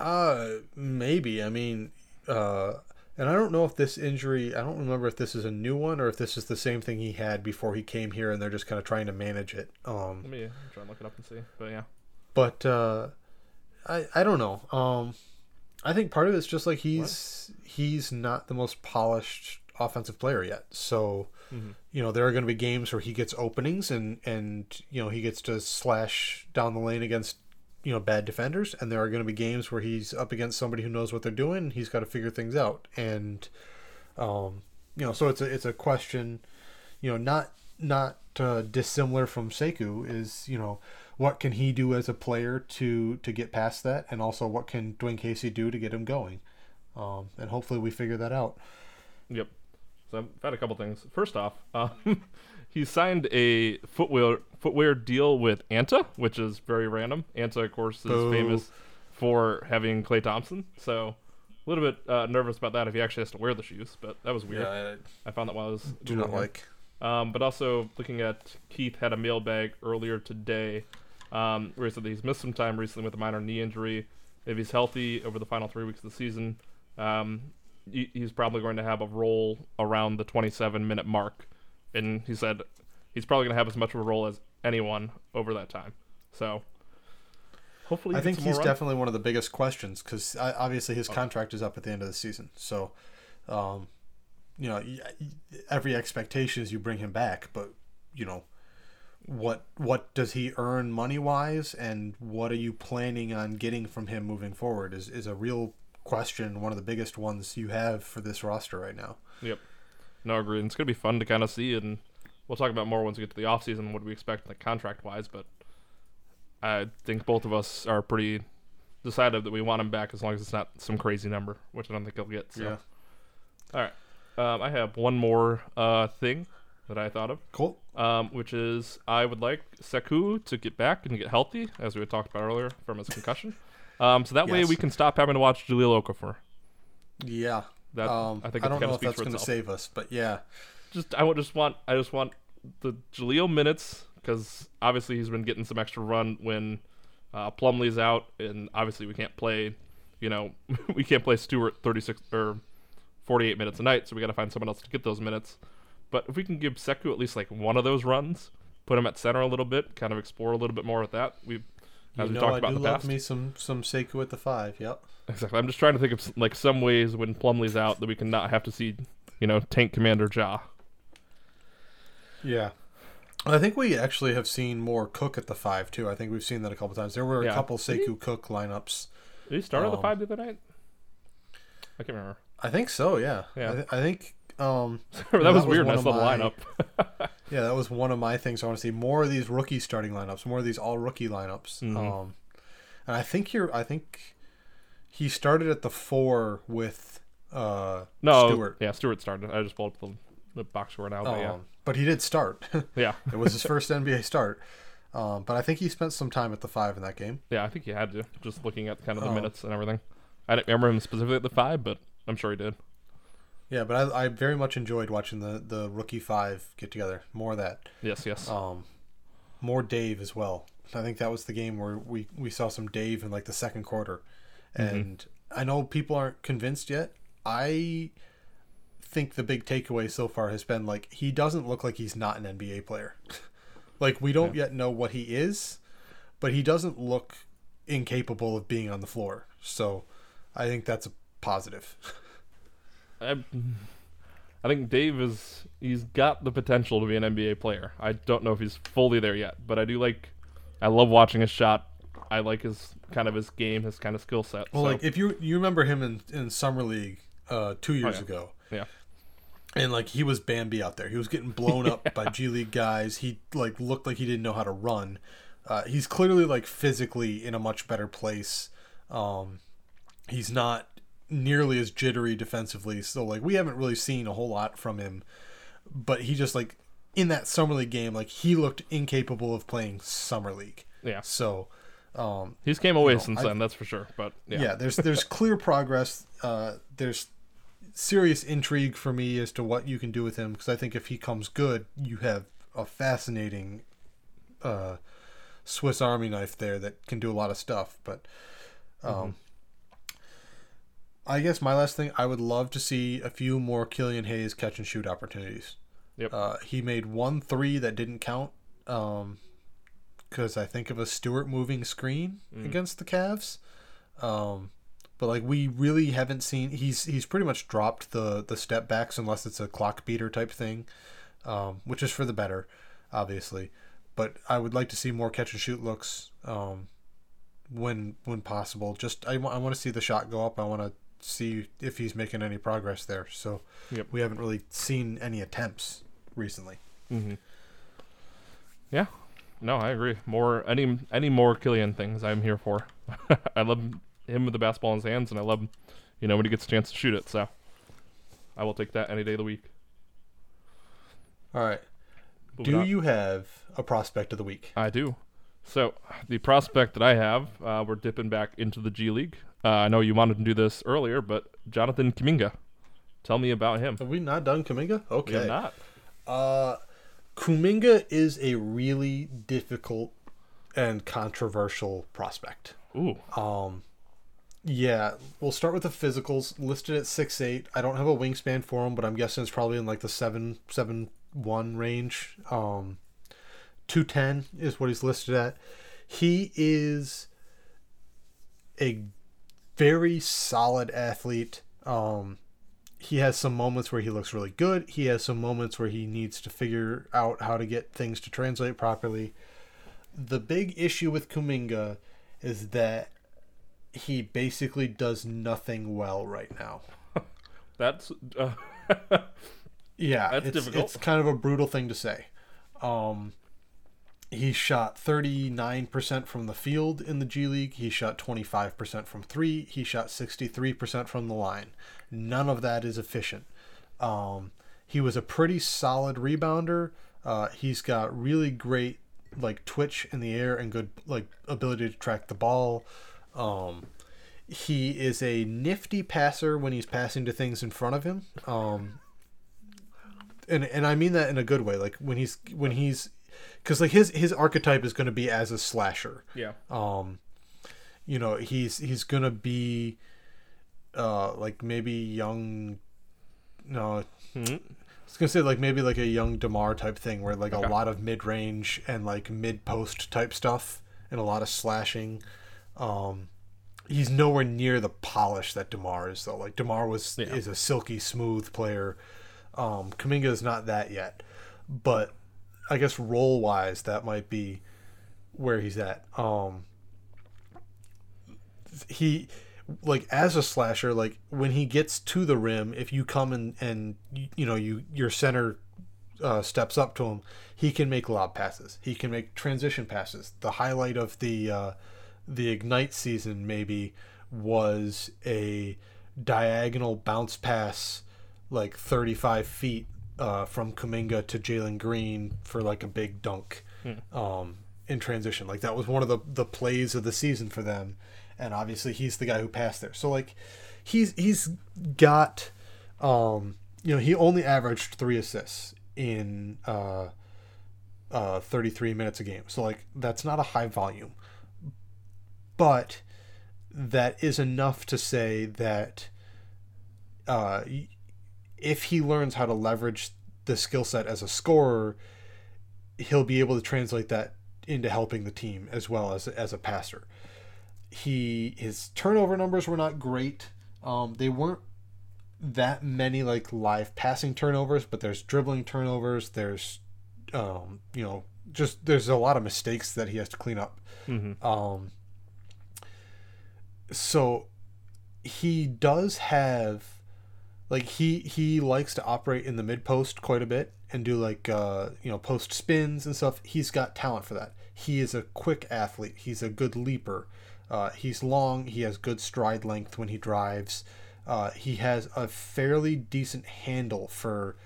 B: Uh, maybe. I mean, uh, and I don't know if this injury. I don't remember if this is a new one or if this is the same thing he had before he came here, and they're just kind of trying to manage it. Um,
A: Let me try and look it up and see. But yeah,
B: but uh, I I don't know. Um, I think part of it's just like he's he's not the most polished offensive player yet. So
A: Mhm.
B: you know there are going to be games where he gets openings and and you know he gets to slash down the lane against you know bad defenders, and there are going to be games where he's up against somebody who knows what they're doing. He's got to figure things out, and um, you know so it's a it's a question, you know not not uh, dissimilar from Sekou is you know what can he do as a player to to get past that, and also what can Dwane Casey do to get him going, um, and hopefully we figure that out.
A: Yep. So I've had a couple things. First off, um, he signed a footwear footwear deal with Anta, which is very random. Anta, of course, is
B: Boo.
A: famous for having Klay Thompson. So a little bit uh, nervous about that if he actually has to wear the shoes, but that was weird.
B: I
A: I found that while I was
B: do not
A: him.
B: like.
A: Um, but also looking at Keith had a mailbag earlier today, um, where he said that he's missed some time recently with a minor knee injury. If he's healthy over the final three weeks of the season, um, he, he's probably going to have a role around the 27 minute mark. And he said he's probably going to have as much of a role as anyone over that time. So hopefully,
B: I think he's definitely one of the biggest questions because obviously his contract is up at the end of the season. So, um, you know, every expectation is you bring him back, but you know, what what does he earn money wise, and what are you planning on getting from him moving forward is is a real question. One of the biggest ones you have for this roster right now.
A: Yep. No, agreed. It's going to be fun to kind of see, and we'll talk about more once we get to the offseason, what we expect like contract wise. But I think both of us are pretty decided that we want him back as long as it's not some crazy number, which I don't think he'll get. So. All right. Um, I have one more uh, thing that I thought of,
B: Cool.
A: um, which is I would like Sekou to get back and get healthy, as we had talked about earlier from his concussion. Um, so that way we can stop having to watch Jahlil Okafor.
B: Yeah.
A: That
B: um,
A: I think
B: I don't know if that's
A: for
B: going to save us, but yeah.
A: just I would just want I just want the Jahlil minutes because obviously he's been getting some extra run when uh, Plumlee's out, and obviously we can't play, you know, we can't play Stewart thirty six or forty eight minutes a night, so we got to find someone else to get those minutes. But if we can give Sekou at least like one of those runs, put him at center a little bit, kind of explore a little bit more with that. We, as
B: you
A: we
B: know,
A: talked
B: I
A: about
B: do
A: in the
B: love
A: past,
B: me some some Sekou at the five. Yep.
A: Exactly. I'm just trying to think of like some ways when Plumlee's out that we can not have to see, you know, Tank Commander Ja.
B: Yeah. I think we actually have seen more Cook at the five too. I think we've seen that a couple times. There were a
A: Yeah.
B: couple Sekou Cook lineups.
A: Did he start at the
B: Um,
A: five the other night? I can't remember.
B: I think so. Yeah.
A: Yeah.
B: I, th- I think. Um.
A: that,
B: that
A: was
B: was
A: weird.
B: one
A: I
B: of my-
A: lineup.
B: Yeah, that was one of my things. I want to see more of these rookie starting lineups, more of these all rookie lineups.
A: Mhm.
B: Um, and I think you're. I think he started at the four with uh,
A: No,
B: Stewart.
A: yeah, Stewart started. I just pulled up the, the box score now, but yeah,
B: Um, but he did start.
A: yeah,
B: it was his first NBA start. Um, but I think he spent some time at the five in that game.
A: yeah. I think he had to. Just looking at kind of the
B: Oh.
A: minutes and everything. I didn't remember him specifically at the five, but I'm sure he did.
B: Yeah, but I, I very much enjoyed watching the, the rookie five get together. More of that.
A: Yes, yes.
B: Um, more Dave as well. I think that was the game where we, we saw some Dave in like the second quarter. Mm-hmm. And I know people aren't convinced yet. I think the big takeaway so far has been like he doesn't look like he's not an NBA player. like we don't yet know what he is, but he doesn't look incapable of being on the floor. So I think that's a positive.
A: I, I think Dave is he's got the potential to be an NBA player. I don't know if he's fully there yet, but I do like I love watching his shot. I like his kind of his game, his kind of skill set.
B: Well,
A: so,
B: like if you you remember him in in summer league uh, two years
A: yeah.
B: ago,
A: yeah.
B: and like he was Bambi out there. He was getting blown up by G League guys. He like looked like he didn't know how to run. Uh, he's clearly like physically in a much better place. Um, he's not nearly as jittery defensively. So like we haven't really seen a whole lot from him, but he just like in that summer league game, like he looked incapable of playing summer league.
A: Yeah.
B: So. Um,
A: He's came away
B: know,
A: since
B: I-
A: then, that's for sure. But yeah.
B: yeah, there's there's clear progress. Uh, there's serious intrigue for me as to what you can do with him because I think if he comes good, you have a fascinating uh, Swiss Army knife there that can do a lot of stuff. But um, I guess my last thing, I would love to see a few more Killian Hayes catch and shoot opportunities.
A: Yep.
B: Uh, he made one three that didn't count. Um, because I think of a Stewart moving screen against the Cavs. Um, but like we really haven't seen he's he's pretty much dropped the the step backs unless it's a clock beater type thing, um, which is for the better, obviously. But I would like to see more catch and shoot looks um, when when possible. Just I, I want to see the shot go up. I want to see if he's making any progress there. So
A: Yep.
B: we haven't really seen any attempts recently.
A: hmm Yeah. No, I agree. More any any more Killian things I'm here for. I love him with the basketball in his hands, and I love, you know, when he gets a chance to shoot it. So I will take that any day of the week.
B: All right.
A: Moving
B: Do
A: on.
B: you have a prospect of the week?
A: I do. So the prospect that I have, uh, we're dipping back into the G League. Uh, I know you wanted to do this earlier, but Jonathan Kuminga. Tell me about him.
B: Have we not done Kuminga?
A: We
B: Okay.
A: have not.
B: Uh, Kuminga is a really difficult and controversial prospect.
A: Ooh.
B: Um, yeah, we'll start with the physicals. Listed at six eight. I don't have a wingspan for him, but I'm guessing it's probably in like the seven seven one range. Um, two ten is what he's listed at. He is a very solid athlete. Um, he has some moments where he looks really good. He has some moments where he needs to figure out how to get things to translate properly. The big issue with Kuminga is that he basically does nothing well right now.
A: That's uh,
B: Yeah,
A: That's
B: it's,
A: difficult.
B: It's kind of a brutal thing to say. Um, he shot 39% from the field in the G League. He shot 25% from three. He shot 63% from the line. None of that is efficient. Um, he was a pretty solid rebounder. Uh, he's got really great like twitch in the air and good like ability to track the ball. Um, he is a nifty passer when he's passing to things in front of him. Um, and and I mean that in a good way. Like when he's when he's because like his his archetype is going to be as a slasher.
A: yeah.
B: Um, you know he's he's gonna be uh like maybe young. No,
A: Mhm.
B: I was gonna say like maybe like a young DeMar type thing where like
A: Okay.
B: a lot of mid range and like mid post type stuff and a lot of slashing. Um, he's nowhere near the polish that DeMar is though. Like DeMar was
A: Yeah.
B: is a silky smooth player. Um, Kuminga is not that yet, but I guess role wise that might be where he's at. Um, he like as a slasher like when he gets to the rim if you come and and you, know you your center uh, steps up to him, he can make lob passes. He can make transition passes. The highlight of the uh, the ignite season maybe was a diagonal bounce pass like 35 feet uh, from Kuminga to Jalen Green for like a big dunk um, in transition. Like that was one of the the plays of the season for them, and obviously he's the guy who passed there. So like he's he's got um, you know he only averaged three assists in uh, uh, 33 minutes a game. So like that's not a high volume, but that is enough to say that uh, if he learns how to leverage the skill set as a scorer, he'll be able to translate that into helping the team as well as as a passer. He his turnover numbers were not great. Um, they weren't that many like live passing turnovers, but there's dribbling turnovers. There's um, you know just there's a lot of mistakes that he has to clean up.
A: Mm-hmm.
B: Um, so he does have like he he likes to operate in the mid post quite a bit and do like uh, you know post spins and stuff. He's got talent for that. He is a quick athlete. He's a good leaper. Uh, he's long. He has good stride length when he drives. Uh, he has a fairly decent handle for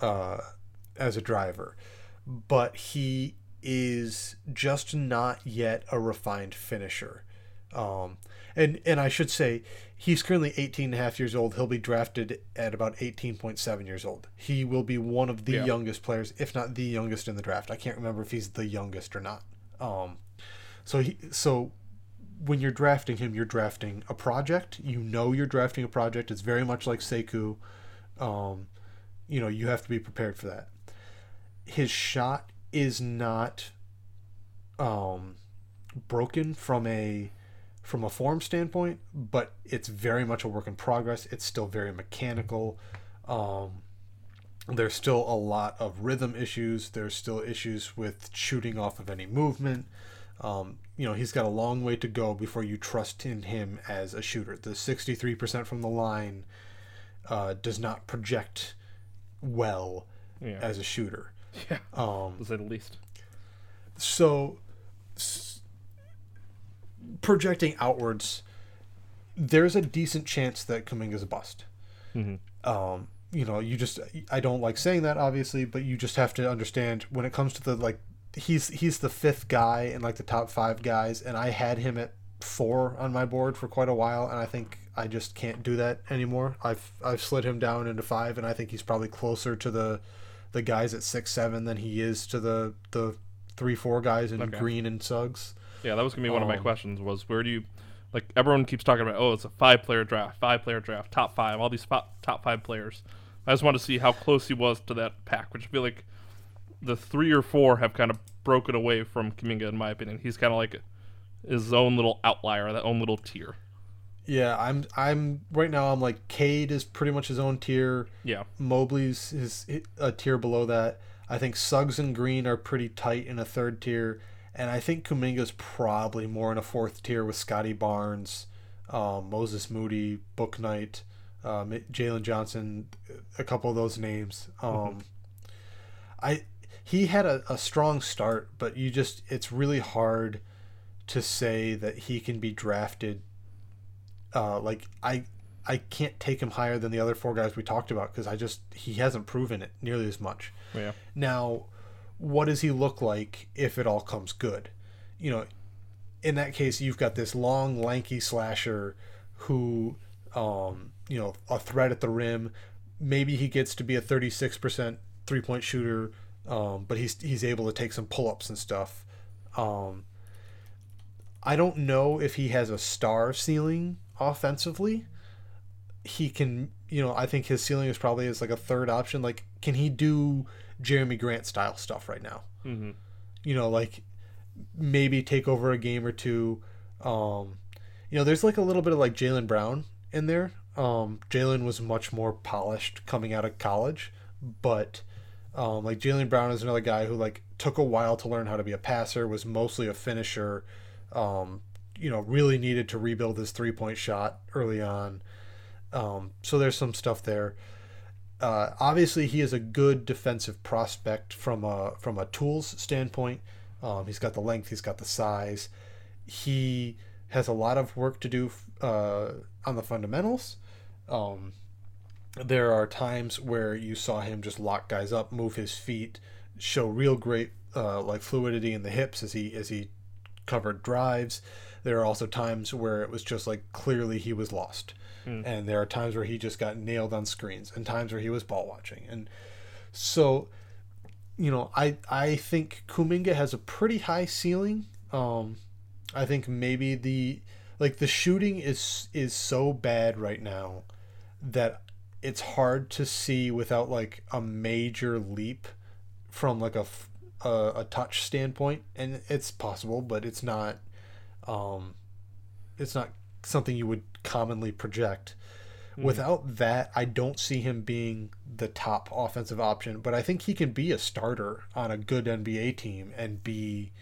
B: uh, as a driver, but he is just not yet a refined finisher. Um, and and I should say he's currently 18 and a half years old. He'll be drafted at about 18.7 years old. He will be one of the
A: Yeah.
B: youngest players, if not the youngest in the draft. I can't remember if he's the youngest or not. Um, so he so when you're drafting him, you're drafting a project. You know you're drafting a project. It's very much like Sekou. Um, you know you have to be prepared for that. His shot is not um, broken from a from a form standpoint, but it's very much a work in progress. It's still very mechanical. Um, there's still a lot of rhythm issues. There's still issues with shooting off of any movement. Um, you know, he's got a long way to go before you trust in him as a shooter. The 63% from the line uh, does not project well
A: Yeah.
B: as a shooter.
A: yeah.
B: Um,
A: To say the least.
B: so projecting outwards, there's a decent chance that Kuminga's a bust.
A: hmm
B: Um, you know, you just I don't like saying that obviously, but you just have to understand when it comes to the like he's he's the fifth guy in like the top five guys, and I had him at four on my board for quite a while, and I think I just can't do that anymore. I've I've slid him down into five, and I think he's probably closer to the the guys at six seven than he is to the the three four guys in
A: Okay.
B: Green and Suggs.
A: Yeah, that was gonna be one of my
B: Um,
A: questions. Was where do you, like, everyone keeps talking about? Oh, it's a five-player draft, five-player draft, top five, all these top five players. I just want to see how close he was to that pack, which I feel like the three or four have kind of broken away from Kuminga, in my opinion. He's kind of like his own little outlier, that own little tier.
B: Yeah, I'm I'm right now. I'm like Cade is pretty much his own tier.
A: Yeah,
B: Mobley's is a tier below that. I think Suggs and Green are pretty tight in a third tier, and I think Kuminga's probably more in a fourth tier with Scottie Barnes, um, Moses Moody, Book Knight, um, Jalen Johnson, a couple of those names. Um, I he had a, a strong start, but you just it's really hard to say that he can be drafted. Uh, like I I can't take him higher than the other four guys we talked about because I just he hasn't proven it nearly as much.
A: yeah,
B: Now, what does he look like if it all comes good? You know, in that case, you've got this long, lanky slasher who, um, you know, a threat at the rim. Maybe he gets to be a 36% three point shooter, um, but he's he's able to take some pull ups and stuff. Um, I don't know if he has a star ceiling offensively. He can, you know, I think his ceiling is probably as like a third option. Like, can he do Jerami Grant style stuff right now?
A: hmm
B: You know, like maybe take over a game or two. Um, you know, there's like a little bit of like Jaylen Brown in there. Um, Jaylen was much more polished coming out of college, but um, like Jaylen Brown is another guy who like took a while to learn how to be a passer, was mostly a finisher. Um, you know, really needed to rebuild his three point shot early on. Um, so there's some stuff there. Uh, obviously he is a good defensive prospect from a from a tools standpoint. Um, he's got the length, he's got the size. He has a lot of work to do uh, on the fundamentals. Um, there are times where you saw him just lock guys up, move his feet, show real great uh, like fluidity in the hips as he as he covered drives. There are also times where it was just like clearly he was lost. And there are times where he just got nailed on screens and times where he was ball watching. And so you know, I I think Kuminga has a pretty high ceiling. Um I think maybe the like the shooting is is so bad right now that it's hard to see without like a major leap from like a a touch standpoint and it's possible but it's not um it's not something you would commonly project. Without that i don't see him being the top offensive option but i think he can be a starter on a good nba team and be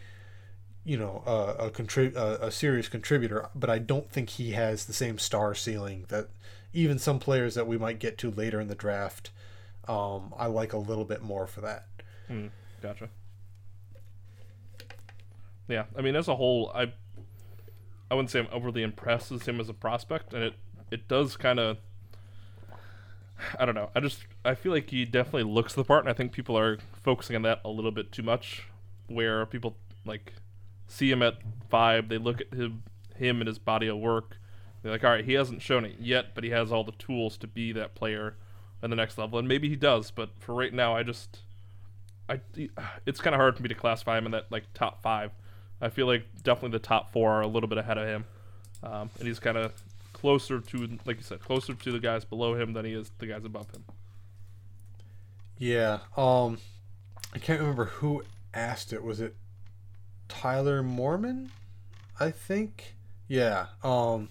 B: you know a a, contrib- a, a serious contributor but i don't think he has the same star ceiling that even some players that we might get to later in the draft um, i like a little bit more for that.
A: Hmm, gotcha. Yeah, I mean, as a whole, I I wouldn't say I'm overly impressed with him as a prospect, and it it does kind of I don't know. I just I feel like he definitely looks the part, and I think people are focusing on that a little bit too much. Where people like see him at five, they look at him him and his body of work. They're like, all right, he hasn't shown it yet, but he has all the tools to be that player at the next level, and maybe he does. But for right now, I just I it's kind of hard for me to classify him in that like top five. I feel like definitely the top four are a little bit ahead of him, um, and he's kind of closer to, like you said, closer to the guys below him than he is the guys above him.
B: Yeah. Um I can't remember who asked it. Was it Tyler Mormon? I think. Yeah. Um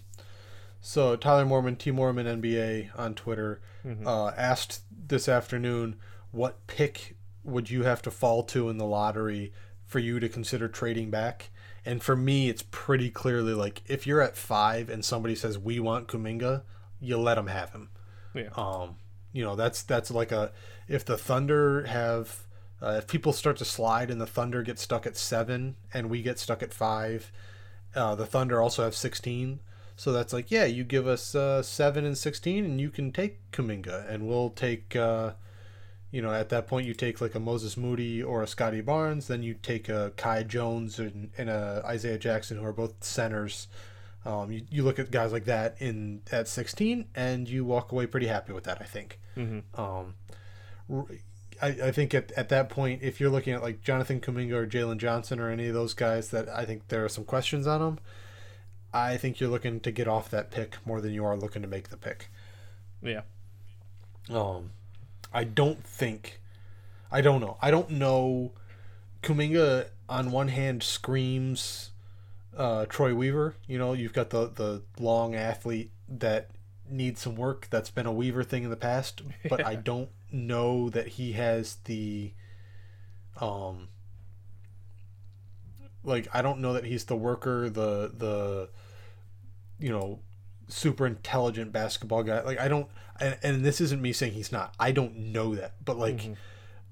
B: so Tyler Mormon, T Mormon NBA on Twitter, uh, asked this afternoon what pick would you have to fall to in the lottery for you to consider trading back? And for me, it's pretty clearly like if you're at five and somebody says we want Kuminga, you let them have him.
A: Yeah.
B: Um, you know that's that's like a if the Thunder have uh, if people start to slide and the Thunder get stuck at seven and we get stuck at five, uh, the Thunder also have sixteen. So that's like yeah, you give us uh, seven and sixteen, and you can take Kuminga, and we'll take. Uh, you know, at that point, you take like a Moses Moody or a Scottie Barnes. Then you take a Kai Jones and, and a Isaiah Jackson, who are both centers. Um, you, you look at guys like that in at 16, and you walk away pretty happy with that. I think. Um, r- I, I think at, at that point, if you're looking at like Jonathan Kuminga or Jalen Johnson or any of those guys that I think there are some questions on them, I think you're looking to get off that pick more than you are looking to make the pick.
A: Yeah.
B: Um, I don't think, I don't know. I don't know. Kuminga on one hand screams uh, Troy Weaver. You know, you've got the the long athlete that needs some work. That's been a Weaver thing in the past, but I don't know that he has the um like I don't know that he's the worker, the the you know super intelligent basketball guy. Like I don't and, and this isn't me saying he's not. I don't know that. But like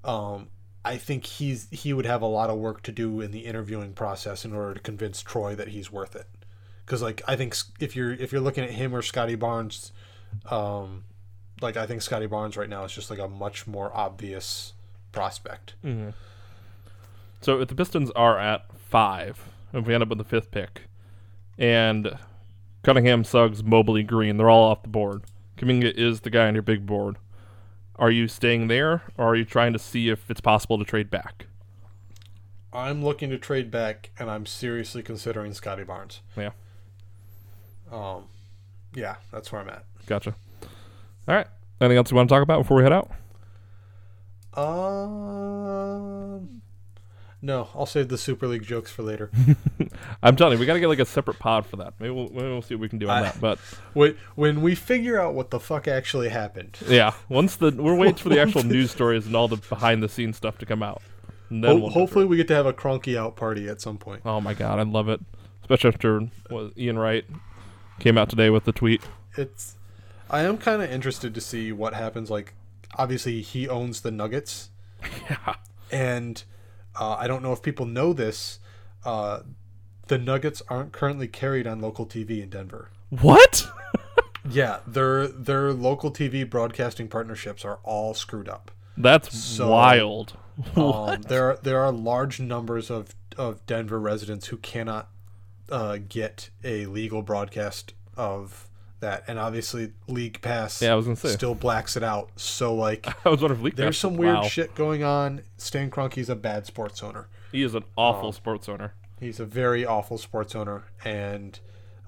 B: um I think he's he would have a lot of work to do in the interviewing process in order to convince Troy that he's worth it. Cuz like I think if you're if you're looking at him or Scottie Barnes um like I think Scottie Barnes right now is just like a much more obvious prospect.
A: So if the Pistons are at five, if we end up with the fifth pick, and Cunningham, Suggs, Mobley, Green, they're all off the board. Kuminga is the guy on your big board. Are you staying there, or are you trying to see if it's possible to trade back?
B: I'm looking to trade back and I'm seriously considering Scottie Barnes.
A: Yeah,
B: Um yeah, that's where I'm at.
A: gotcha. All right. Anything else you want to talk about before we head out?
B: Um no, I'll save the Super League jokes for later.
A: I'm telling you, we got to get like a separate pod for that. Maybe we'll, maybe we'll see what we can do on
B: I-
A: that. But
B: when when we figure out what the fuck actually happened.
A: yeah, once the we're waiting for the actual news stories and all the behind the scenes stuff to come out. And then
B: Ho-
A: we'll
B: hopefully we get to have a Kroenke out party at some point.
A: Oh my god, I love it. Especially after what Ian Wright came out today with the tweet.
B: It's I am kind of interested to see what happens like obviously he owns the Nuggets,
A: Yeah.
B: and uh, I don't know if people know this. Uh, the Nuggets aren't currently carried on local TV in Denver.
A: What?
B: Yeah, their their local TV broadcasting partnerships are all screwed up.
A: That's
B: So-
A: wild.
B: Um, there there are large numbers of of Denver residents who cannot uh, get a legal broadcast of that, and obviously League Pass
A: Yeah, I was gonna say.
B: still blacks it out. So like,
A: I was wondering if League
B: there's
A: Pass-
B: some weird
A: wow.
B: shit going on. Stan Kroenke's a bad sports owner.
A: He is an awful sports owner.
B: He's a very awful sports owner, and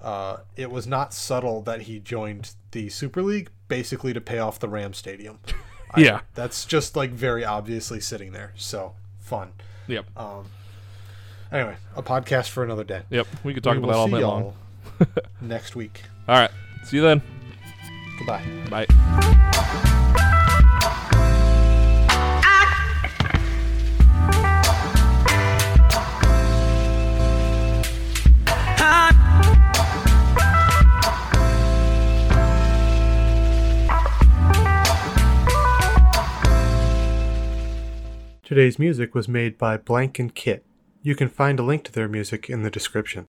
B: uh, it was not subtle that he joined the Super League basically to pay off the Ram Stadium. I-
A: Yeah.
B: that's just like very obviously sitting there. So fun.
A: Yep.
B: Um, anyway, a podcast for another day.
A: Yep. We could talk
B: We
A: about that all
B: see
A: night long.
B: y'all next week.
A: All right. See you then.
B: Goodbye.
A: Bye.
B: Today's music was made by Blank and Kit. You can find a link to their music in the description.